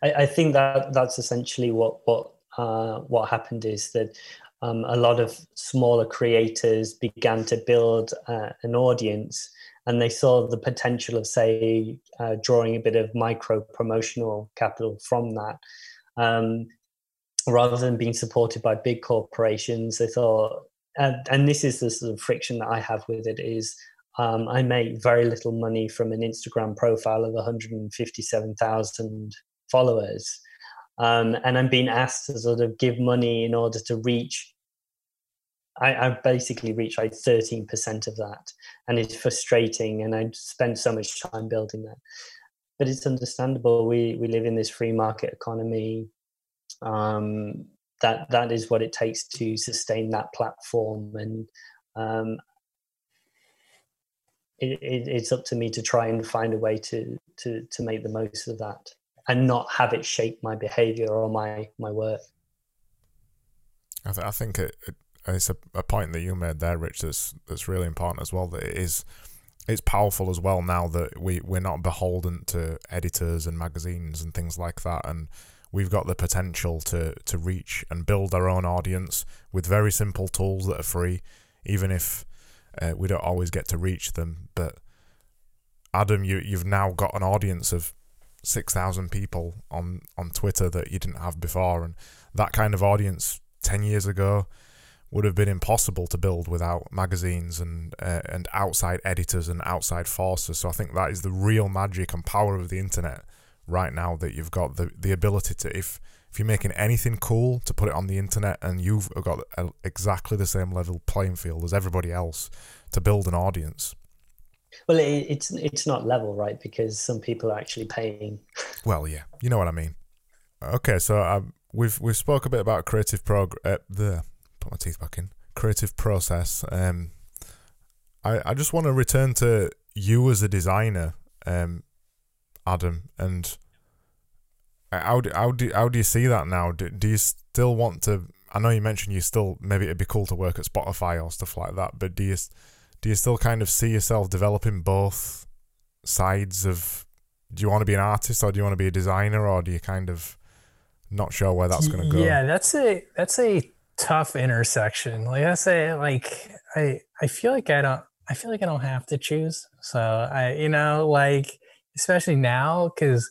I, I think that that's essentially what what uh, what happened is that um, a lot of smaller creators began to build uh, an audience and they saw the potential of say uh, drawing a bit of micro promotional capital from that. Um, rather than being supported by big corporations they thought and, and, this is the sort of friction that i have with it is um, i make very little money from an instagram profile of 157000 followers um, and i'm being asked to sort of give money in order to reach I, I basically reached like 13% of that. And it's frustrating. And I spend so much time building that. But it's understandable. We, we live in this free market economy. Um, that, that is what it takes to sustain that platform. And um, it, it, it's up to me to try and find a way to, to, to make the most of that and not have it shape my behavior or my, my work. I, th- I think it, it it's a, a point that you made there, Rich, that's that's really important as well. That it is it's powerful as well now that we we're not beholden to editors and magazines and things like that, and we've got the potential to to reach and build our own audience with very simple tools that are free, even if uh, we don't always get to reach them. But Adam, you you've now got an audience of six thousand people on on Twitter that you didn't have before, and that kind of audience ten years ago would have been impossible to build without magazines and uh, and outside editors and outside forces. So I think that is the real magic and power of the internet right now that you've got the the ability to if if you're making anything cool to put it on the internet and you've got a, exactly the same level playing field as everybody else to build an audience. Well, it, it's it's not level, right? Because some people are actually paying. Well, yeah, you know what I mean. Okay, so um, we've we've spoke a bit about creative prog. Uh, the put my teeth back in. Creative process. Um, I I just want to return to you as a designer, um, Adam, and how do, how do how do you see that now? Do, do you still want to? I know you mentioned you still maybe it'd be cool to work at Spotify or stuff like that, but do you do you still kind of see yourself developing both sides of? Do you want to be an artist or do you want to be a designer or do you kind of not sure where that's going to go? Yeah, that's a that's a tough intersection. Like I say, like I I feel like I don't I feel like I don't have to choose. So I you know like especially now because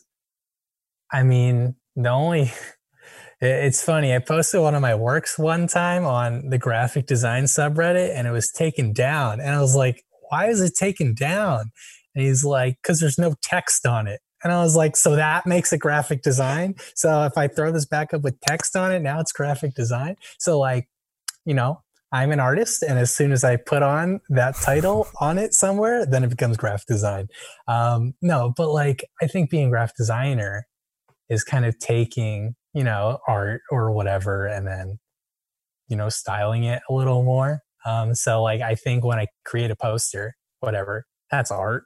I mean, the only it's funny. I posted one of my works one time on the graphic design subreddit and it was taken down. And I was like, why is it taken down? And he's like, because there's no text on it. And I was like, so that makes it graphic design. So if I throw this back up with text on it, now it's graphic design. So, like, you know, I'm an artist. And as soon as I put on that title on it somewhere, then it becomes graphic design. Um, no, but like, I think being a graphic designer is kind of taking you know art or whatever and then you know styling it a little more. Um, so like i think when i create a poster whatever that's art.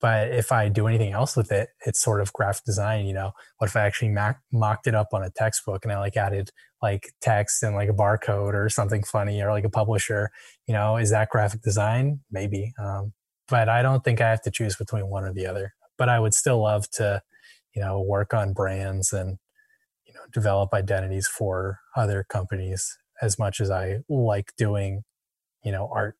But if i do anything else with it it's sort of graphic design you know? What if i actually mock- mocked it up on a textbook and i like added like text and like a barcode or something funny or like a publisher you know? Is that graphic design? Maybe um, but i don't think i have to choose between one or the other. But i would still love to you know work on brands and you know develop identities for other companies as much as I like doing you know art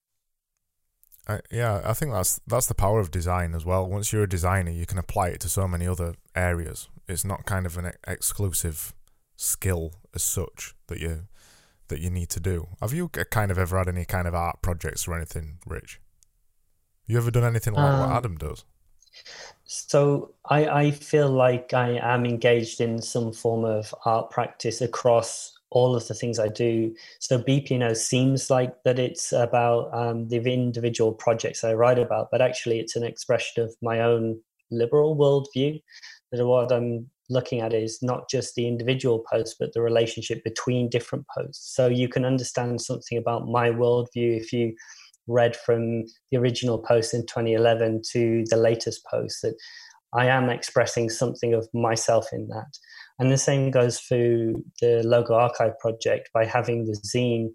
uh, yeah, I think that's that's the power of design as well. Once you're a designer, you can apply it to so many other areas. It's not kind of an exclusive skill as such that you that you need to do. Have you kind of ever had any kind of art projects or anything, Rich? You ever done anything like um, what Adam does? So I, I feel like I am engaged in some form of art practice across all of the things I do. So BPNO seems like that it's about um, the individual projects I write about, but actually it's an expression of my own liberal worldview. That what I'm looking at is not just the individual posts, but the relationship between different posts. So you can understand something about my worldview if you read from the original post in 2011 to the latest post that I am expressing something of myself in that. And the same goes for the Logo Archive project by having the zine.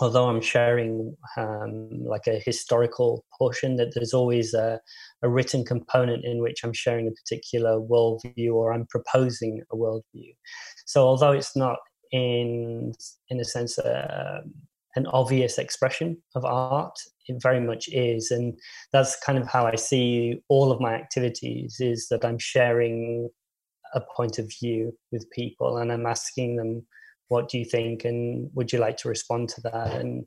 Although I'm sharing um, like a historical portion, that there's always a, a written component in which I'm sharing a particular worldview or I'm proposing a worldview. So although it's not in in a sense uh, an obvious expression of art. It very much is and that's kind of how i see all of my activities is that i'm sharing a point of view with people and i'm asking them what do you think and would you like to respond to that? And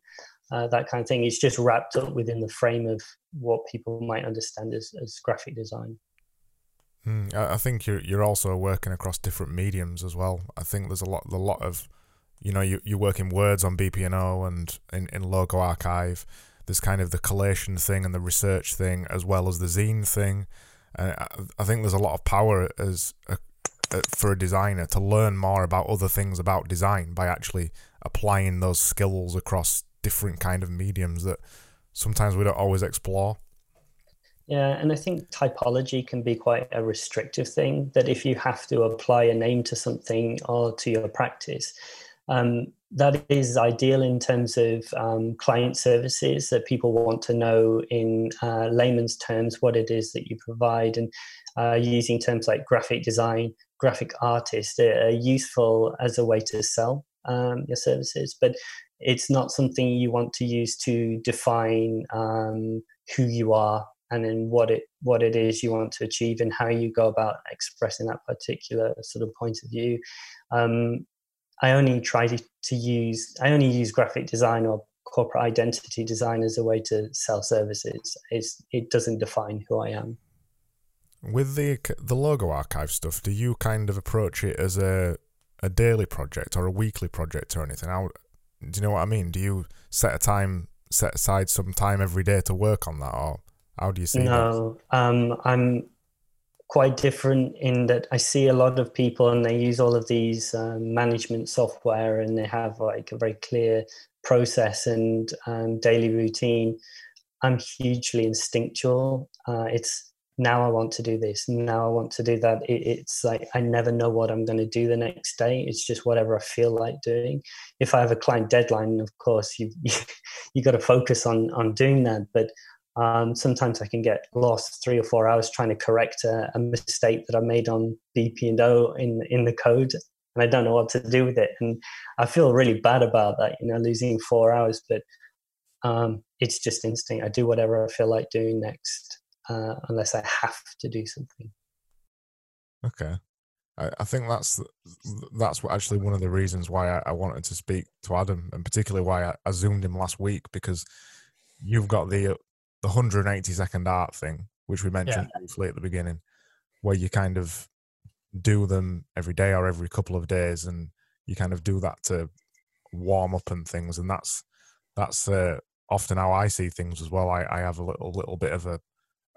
uh, that kind of thing. It's just wrapped up within the frame of what people might understand as, as graphic design. Mm, I think you're you're also working across different mediums as well. I think there's a lot a lot of you know, you, you work in words on BPNO and in, in Logo Archive. There's kind of the collation thing and the research thing, as well as the zine thing. And I think there's a lot of power as a, for a designer to learn more about other things about design by actually applying those skills across different kind of mediums that sometimes we don't always explore. Yeah, and I think typology can be quite a restrictive thing. That if you have to apply a name to something or to your practice, um, that is ideal in terms of um, client services that people want to know in uh, layman's terms what it is that you provide and uh, using terms like graphic design graphic artist are useful as a way to sell um, your services but it's not something you want to use to define um, who you are and then what it what it is you want to achieve and how you go about expressing that particular sort of point of view. Um, I only try to, to use I only use graphic design or corporate identity design as a way to sell services. It's, it doesn't define who I am. With the the logo archive stuff, do you kind of approach it as a a daily project or a weekly project or anything? How do you know what I mean? Do you set a time, set aside some time every day to work on that, or how do you see no, that? Um, I'm quite different in that I see a lot of people and they use all of these um, management software and they have like a very clear process and um, daily routine. I'm hugely instinctual. Uh, it's now I want to do this, now I want to do that. It, it's like I never know what I'm going to do the next day. It's just whatever I feel like doing. If I have a client deadline, of course, you you, you got to focus on on doing that. But um, sometimes I can get lost three or four hours trying to correct a, a mistake that I made on BP and O in in the code, and I don't know what to do with it. And I feel really bad about that, you know, losing four hours. But um, it's just instinct. I do whatever I feel like doing next, uh, unless I have to do something. Okay, I, I think that's that's actually one of the reasons why I, I wanted to speak to Adam, and particularly why I, I zoomed him last week because you've got the the 180 second art thing, which we mentioned yeah. briefly at the beginning, where you kind of do them every day or every couple of days, and you kind of do that to warm up and things, and that's that's uh, often how I see things as well. I, I have a little little bit of a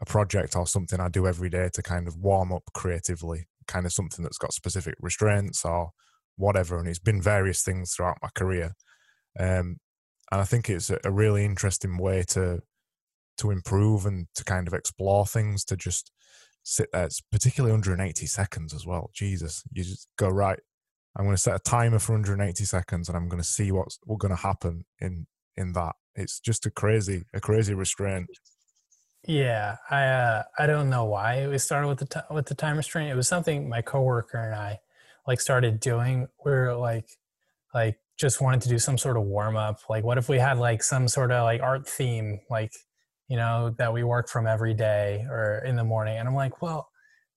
a project or something I do every day to kind of warm up creatively, kind of something that's got specific restraints or whatever. And it's been various things throughout my career. Um, and I think it's a, a really interesting way to to improve and to kind of explore things to just sit there it's particularly 180 seconds as well. Jesus you just go right i'm going to set a timer for 180 seconds and i'm going to see what's what's going to happen in in that. It's just a crazy a crazy restraint. Yeah i uh i don't know why we started with the t- with the time restraint. It was something my coworker and i like started doing. We are like like just wanted to do some sort of warm up like what if we had like some sort of like art theme like you know, that we work from every day or in the morning. And I'm like, well,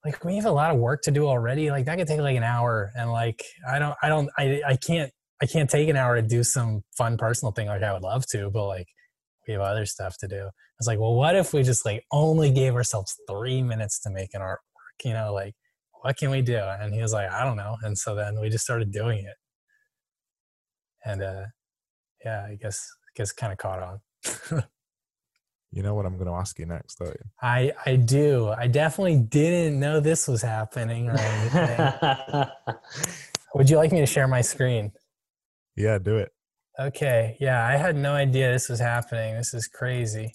like we have a lot of work to do already. Like that could take like an hour. And like, I don't, I don't, I, I can't, I can't take an hour to do some fun personal thing like I would love to, but like we have other stuff to do. I was like, well, what if we just like only gave ourselves three minutes to make an artwork? You know, like what can we do? And he was like, I don't know. And so then we just started doing it. And uh yeah, I guess I guess kind of caught on. You know what I'm going to ask you next, though. I I do. I definitely didn't know this was happening or anything. Would you like me to share my screen? Yeah, do it. Okay. Yeah, I had no idea this was happening. This is crazy.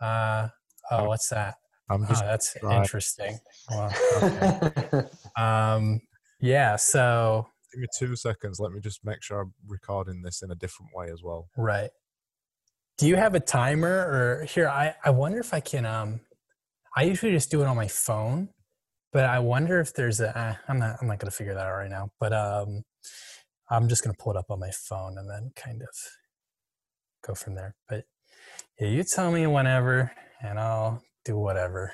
Uh, oh, what's that? I'm just oh, that's trying. interesting. Well, okay. um, yeah. So give me two seconds. Let me just make sure I'm recording this in a different way as well. Right do you have a timer? Or here i i wonder if i can um i usually just do it on my phone but i wonder if there's a eh, i'm not i'm not gonna figure that out right now but um i'm just gonna pull it up on my phone and then kind of go from there. But yeah you tell me whenever and i'll do whatever.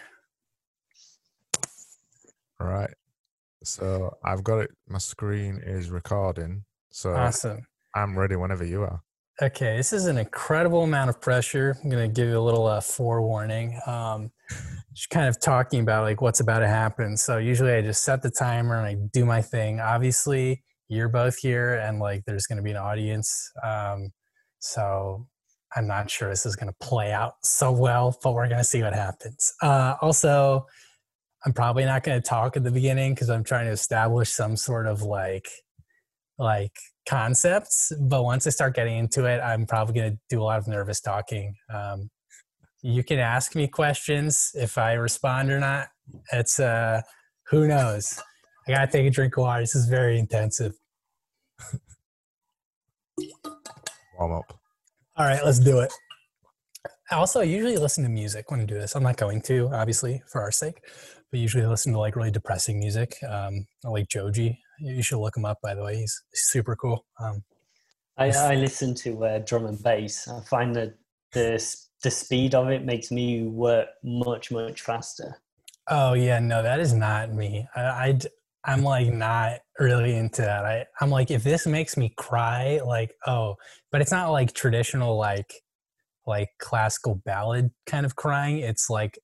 All right. So i've got it my screen is recording so awesome. I'm ready whenever you are Okay, this is an incredible amount of pressure. I'm going to give you a little uh, forewarning. Um, just kind of talking about like what's about to happen. So usually I just set the timer and I do my thing. Obviously, you're both here, and like there's going to be an audience. Um, so I'm not sure this is going to play out so well, but we're going to see what happens. Uh, also, I'm probably not going to talk at the beginning because I'm trying to establish some sort of like like concepts, but once I start getting into it, I'm probably going to do a lot of nervous talking. Um, you can ask me questions if I respond or not. It's uh, who knows. I gotta take a drink of water. This is very intensive. Warm up. All right, let's do it. Also, I usually listen to music when I do this. I'm not going to, obviously, for our sake, but usually I listen to like really depressing music. Um, I like Joji. You should look him up, by the way. He's, super cool. Um, I, I listen to uh, drum and bass. I find that the the speed of it makes me work much much faster. Oh yeah, no, that is not me. I, I I'm like not really into that. I I'm like if this makes me cry, like oh, but it's not like traditional like like classical ballad kind of crying. It's like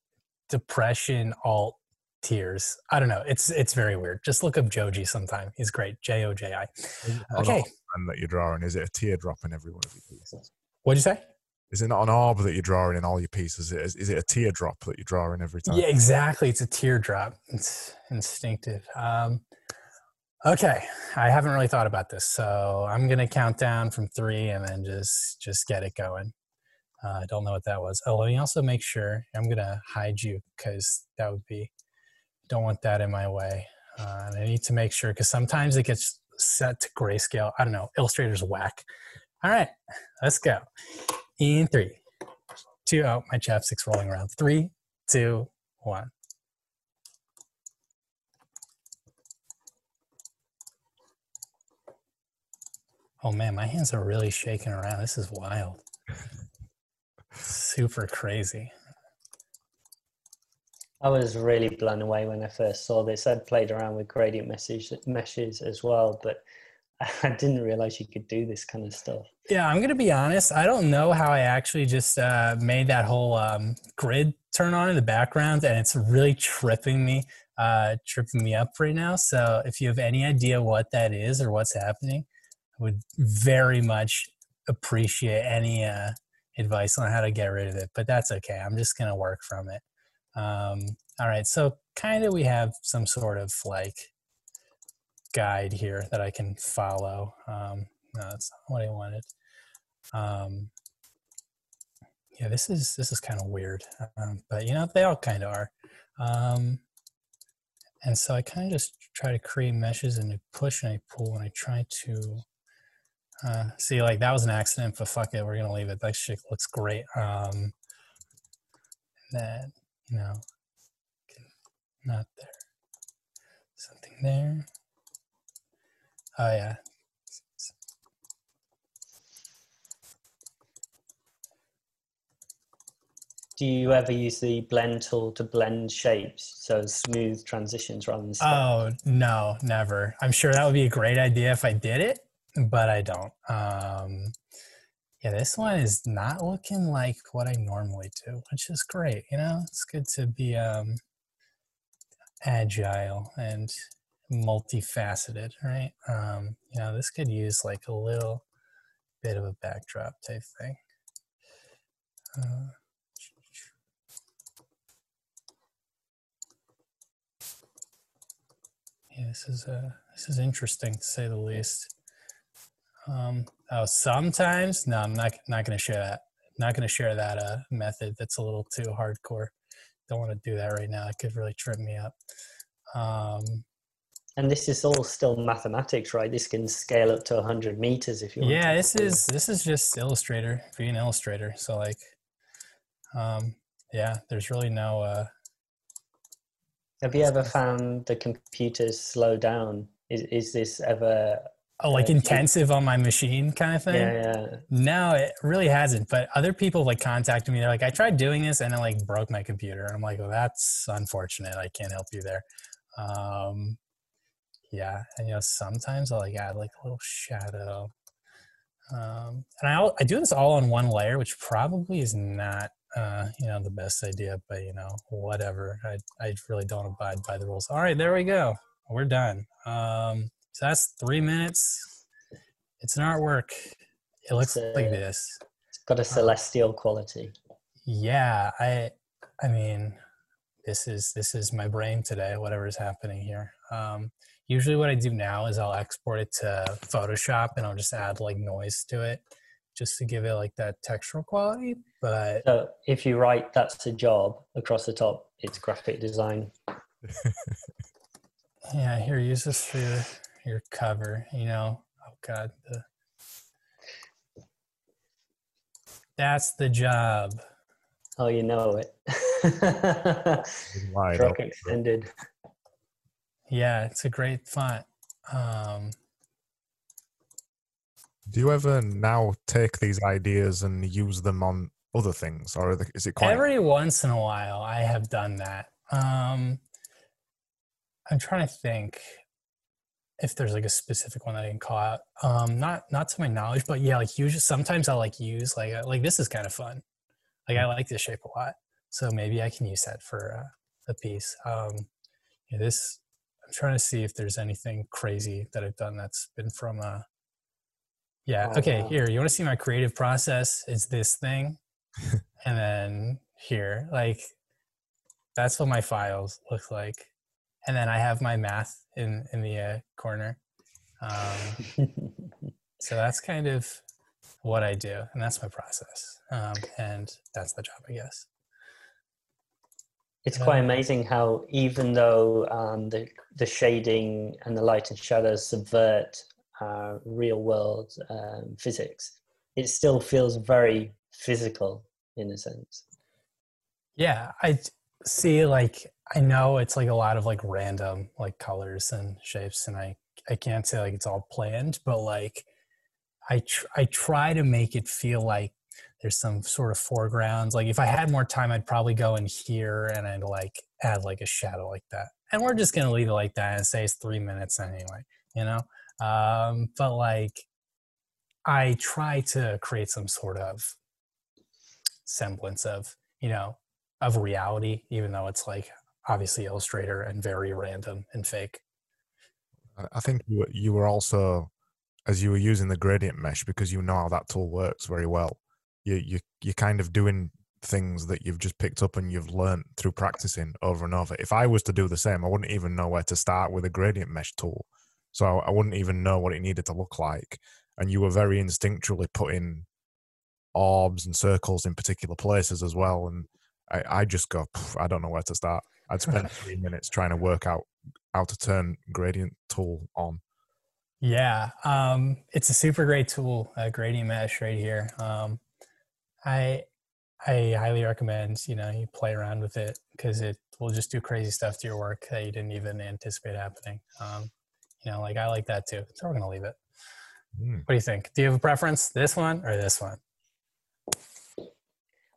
depression alt tears. I don't know. It's it's very weird. Just look up Joji sometime. He's great. J O J I. Okay. And that you're drawing, is it a teardrop in every one of your pieces? What'd you say? Is it not an orb that you're drawing in all your pieces? Is, is it a teardrop that you're drawing every time? Yeah, exactly. It's a teardrop. It's instinctive. Um, okay, I haven't really thought about this, so I'm gonna count down from three and then just just get it going. Uh, I don't know what that was. Oh, let me also make sure. I'm gonna hide you because that would be. Don't want that in my way. Uh, I need to make sure because sometimes it gets set to grayscale. I don't know. Illustrator's whack. All right, let's go. In three, two. Oh, my chapstick's rolling around. Three, two, one. Oh man, my hands are really shaking around. This is wild. Super crazy. I was really blown away when I first saw this. I'd played around with gradient message, meshes as well, but I didn't realize you could do this kind of stuff. Yeah, I'm gonna be honest. I don't know how I actually just uh, made that whole um, grid turn on in the background, and it's really tripping me, uh, tripping me up right now. So if you have any idea what that is or what's happening, I would very much appreciate any uh, advice on how to get rid of it. But that's okay. I'm just gonna work from it. Um, all right. So kind of we have some sort of like guide here that I can follow. Um, no, that's not what I wanted. Um, yeah, this is this is kind of weird, um, but you know they all kind of are. Um, and so I kind of just try to create meshes and I push and I pull and I try to uh, see like that was an accident, but fuck it, we're gonna leave it. That shit looks great. Um, that you know, not there. Something there. Oh yeah. Do you ever use the blend tool to blend shapes, so smooth transitions rather than? Oh no, never. I'm sure that would be a great idea if I did it, but I don't. Um, yeah, this one is not looking like what I normally do, which is great. You know, it's good to be um, agile and multifaceted, right? Um, you know, this could use like a little bit of a backdrop type thing. Uh, yeah, this is uh, this is interesting to say the least. Um, oh, sometimes no, I'm not not going to share that. Not going to share that uh, method. That's a little too hardcore. Don't want to do that right now. It could really trip me up. Um, and this is all still mathematics, right? This can scale up to 100 meters if you want. Yeah, this is this is just Illustrator, being Illustrator. So like, um, yeah, there's really no. Uh, Have you ever found the computers slow down? Is is this ever? Oh, like uh, intensive on my machine kind of thing. Yeah, yeah. No, it really hasn't. But other people like contacted me. They're like, I tried doing this and it like broke my computer. And i'm like, well, that's unfortunate. I can't help you there. Um, yeah and you know sometimes i'll like add like a little shadow um, and I, I do this all on one layer which probably is not uh, you know the best idea but you know whatever I, I really don't abide by the rules all right there we go we're done um, so that's three minutes it's an artwork it looks a, like this it's got a celestial um, quality yeah i i mean this is this is my brain today whatever is happening here um, usually what I do now is I'll export it to Photoshop and I'll just add like noise to it just to give it like that textural quality. But so if you write that's a job across the top, it's graphic design. yeah, here use this for your, your cover, you know. Oh god, the that's the job. Oh, you know it. Druk extended. Yeah, it's a great font. Um, Do you ever now take these ideas and use them on other things, or is it quite every once in a while? I have done that. Um, I'm trying to think if there's like a specific one that I can call out. Um, not not to my knowledge, but yeah, like usually sometimes I'll like use like like this is kind of fun. Like I like this shape a lot, so maybe I can use that for uh, a piece. Um, yeah, this I'm trying to see if there's anything crazy that I've done that's been from a. Uh, yeah. Oh, okay. Wow. Here, you want to see my creative process? It's this thing, and then here, like, that's what my files look like, and then I have my math in in the uh, corner. Um, so that's kind of what I do, and that's my process, um, and that's the job, I guess. It's quite amazing how even though um, the the shading and the light and shadows subvert uh, real world um, physics, it still feels very physical in a sense. Yeah, I see. Like I know it's like a lot of like random like colors and shapes, and I I can't say like it's all planned, but like I tr- I try to make it feel like there's some sort of foregrounds. Like if I had more time, I'd probably go in here and I'd like add like a shadow like that. And we're just gonna leave it like that and say it's three minutes anyway, you know. Um, but like I try to create some sort of semblance of you know of reality, even though it's like obviously Illustrator and very random and fake. I think you were also as you were using the gradient mesh because you know how that tool works very well you you you're kind of doing things that you've just picked up and you've learned through practicing over and over. If I was to do the same, I wouldn't even know where to start with a gradient mesh tool. So I, I wouldn't even know what it needed to look like. And you were very instinctually putting orbs and circles in particular places as well. And I, I just go, I don't know where to start. I'd spend three minutes trying to work out how to turn gradient tool on. Yeah, um, it's a super great tool, uh, gradient mesh right here. Um, I I highly recommend you know you play around with it because it will just do crazy stuff to your work that you didn't even anticipate happening. Um, you know, like I like that too. So we're gonna leave it. Mm. What do you think? Do you have a preference? This one or this one?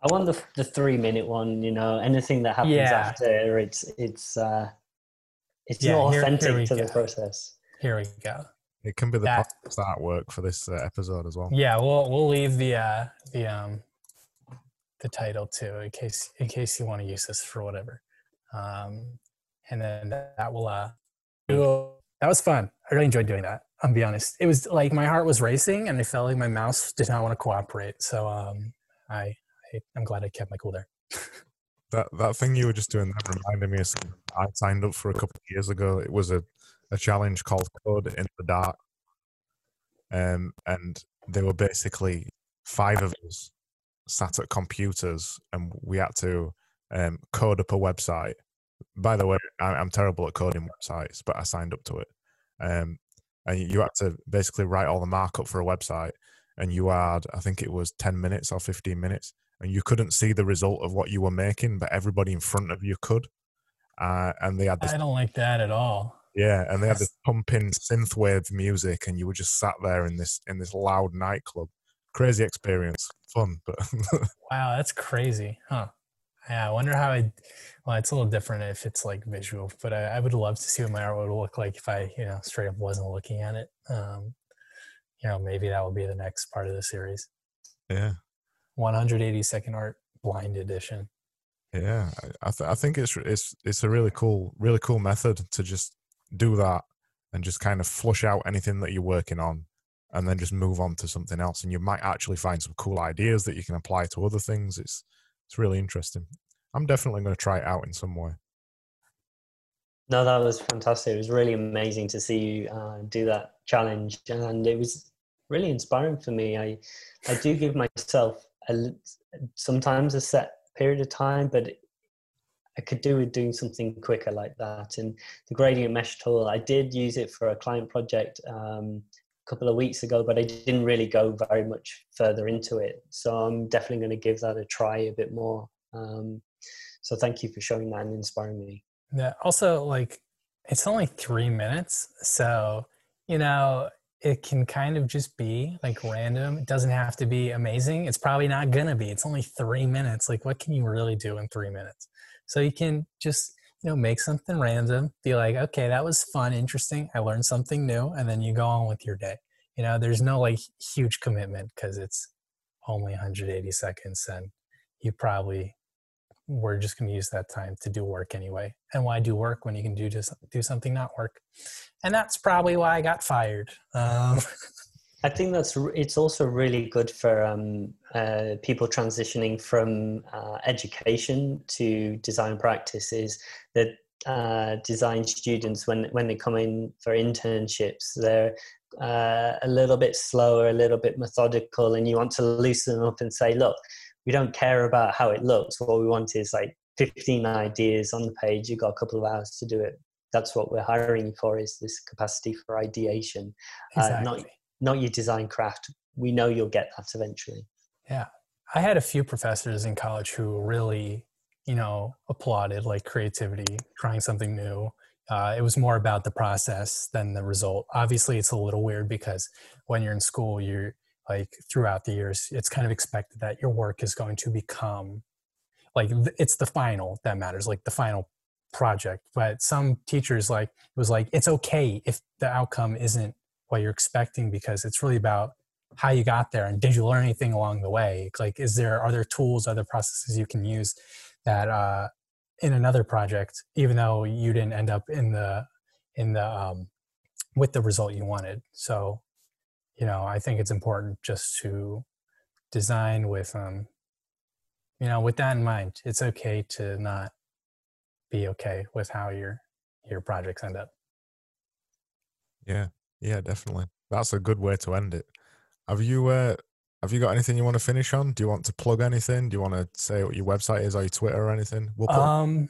I want the the three minute one. You know, anything that happens yeah. after it's it's uh, it's yeah, more here, authentic here to go. the process. Here we go. It can be the that, artwork for this uh, episode as well. Yeah, we'll we'll leave the uh, the um the title too, in case in case you want to use this for whatever. Um, and then that will uh, that was fun. I really enjoyed doing that. I'll be honest. It was like my heart was racing, and I felt like my mouse did not want to cooperate. So um, I, I am glad I kept my cool there. that that thing you were just doing that reminded me of something I signed up for a couple of years ago. It was a a challenge called Code in the Dark, um, and they were basically five of us sat at computers and we had to um, code up a website. By the way, I'm terrible at coding websites, but I signed up to it. Um, and you had to basically write all the markup for a website, and you had, I think it was 10 minutes or 15 minutes, and you couldn't see the result of what you were making, but everybody in front of you could. Uh, and they had this. I don't like that at all. Yeah, and they had this pumping synthwave music, and you were just sat there in this in this loud nightclub, crazy experience, fun. But wow, that's crazy, huh? Yeah, I wonder how I. Well, it's a little different if it's like visual, but I, I would love to see what my art would look like if I, you know, straight up wasn't looking at it. Um, you know, maybe that will be the next part of the series. Yeah. 180 second art blind edition. Yeah, I, th- I think it's it's it's a really cool really cool method to just do that and just kind of flush out anything that you're working on and then just move on to something else. And you might actually find some cool ideas that you can apply to other things. It's it's really interesting. I'm definitely going to try it out in some way. No that was fantastic. It was really amazing to see you uh, do that challenge. And it was really inspiring for me. I i do give myself a, sometimes a set period of time but I could do with doing something quicker like that. And the gradient mesh tool, I did use it for a client project um, couple of weeks ago, but I didn't really go very much further into it. So I'm definitely going to give that a try a bit more. Um, so thank you for showing that and inspiring me. Yeah. Also, like, it's only three minutes. So, you know, it can kind of just be like random. It doesn't have to be amazing. It's probably not going to be. It's only three minutes. Like, what can you really do in three minutes? So you can just you know make something random be like okay that was fun interesting i learned something new and then you go on with your day you know there's no like huge commitment because it's only 180 seconds and you probably we're just going to use that time to do work anyway. And why do work when you can do just do something not work? And that's probably why I got fired. Um, I think that's it's also really good for um, uh, people transitioning from uh, education to design practices. That uh, design students, when when they come in for internships, they're uh, a little bit slower, a little bit methodical, and you want to loosen them up and say, look, we don't care about how it looks. What we want is like 15 ideas on the page. You've got a couple of hours to do it. That's what we're hiring you for is this capacity for ideation, exactly. uh, not not your design craft. We know you'll get that eventually. Yeah. I had a few professors in college who really, you know, applauded like creativity, trying something new. Uh, it was more about the process than the result. Obviously, it's a little weird because when you're in school, you're like throughout the years, it's kind of expected that your work is going to become like it's the final that matters, like the final project. But some teachers like it was like it's okay if the outcome isn't what you're expecting because it's really about how you got there and did you learn anything along the way like is there are there tools other processes you can use that uh, in another project even though you didn't end up in the in the um, with the result you wanted so you know i think it's important just to design with um you know with that in mind it's okay to not be okay with how your your projects end up yeah yeah, definitely. That's a good way to end it. Have you uh, have you got anything you want to finish on? Do you want to plug anything? Do you want to say what your website is or your Twitter or anything? We'll um,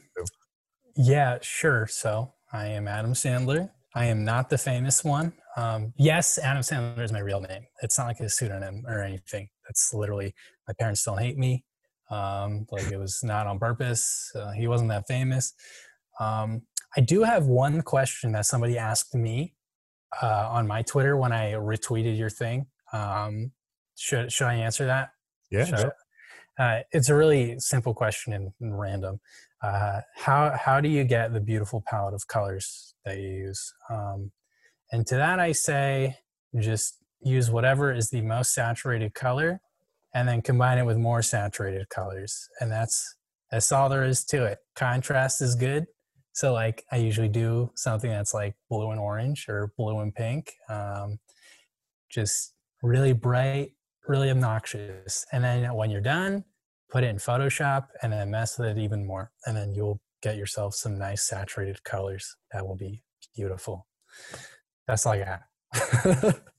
yeah, sure. So I am Adam Sandler. I am not the famous one. Um, yes, Adam Sandler is my real name. It's not like a pseudonym or anything. That's literally my parents don't hate me. Um, like it was not on purpose. Uh, he wasn't that famous. Um, I do have one question that somebody asked me uh, on my Twitter when I retweeted your thing. Um, should should I answer that? Yeah. Uh, it's a really simple question and, and random. Uh, how how do you get the beautiful palette of colors that you use? Um, and to that I say, just use whatever is the most saturated color, and then combine it with more saturated colors, and that's that's all there is to it. Contrast is good. So like I usually do something that's like blue and orange or blue and pink, um, just really bright, really obnoxious. And then when you're done, put it in Photoshop and then mess with it even more. And then you'll get yourself some nice saturated colors that will be beautiful. That's all I got.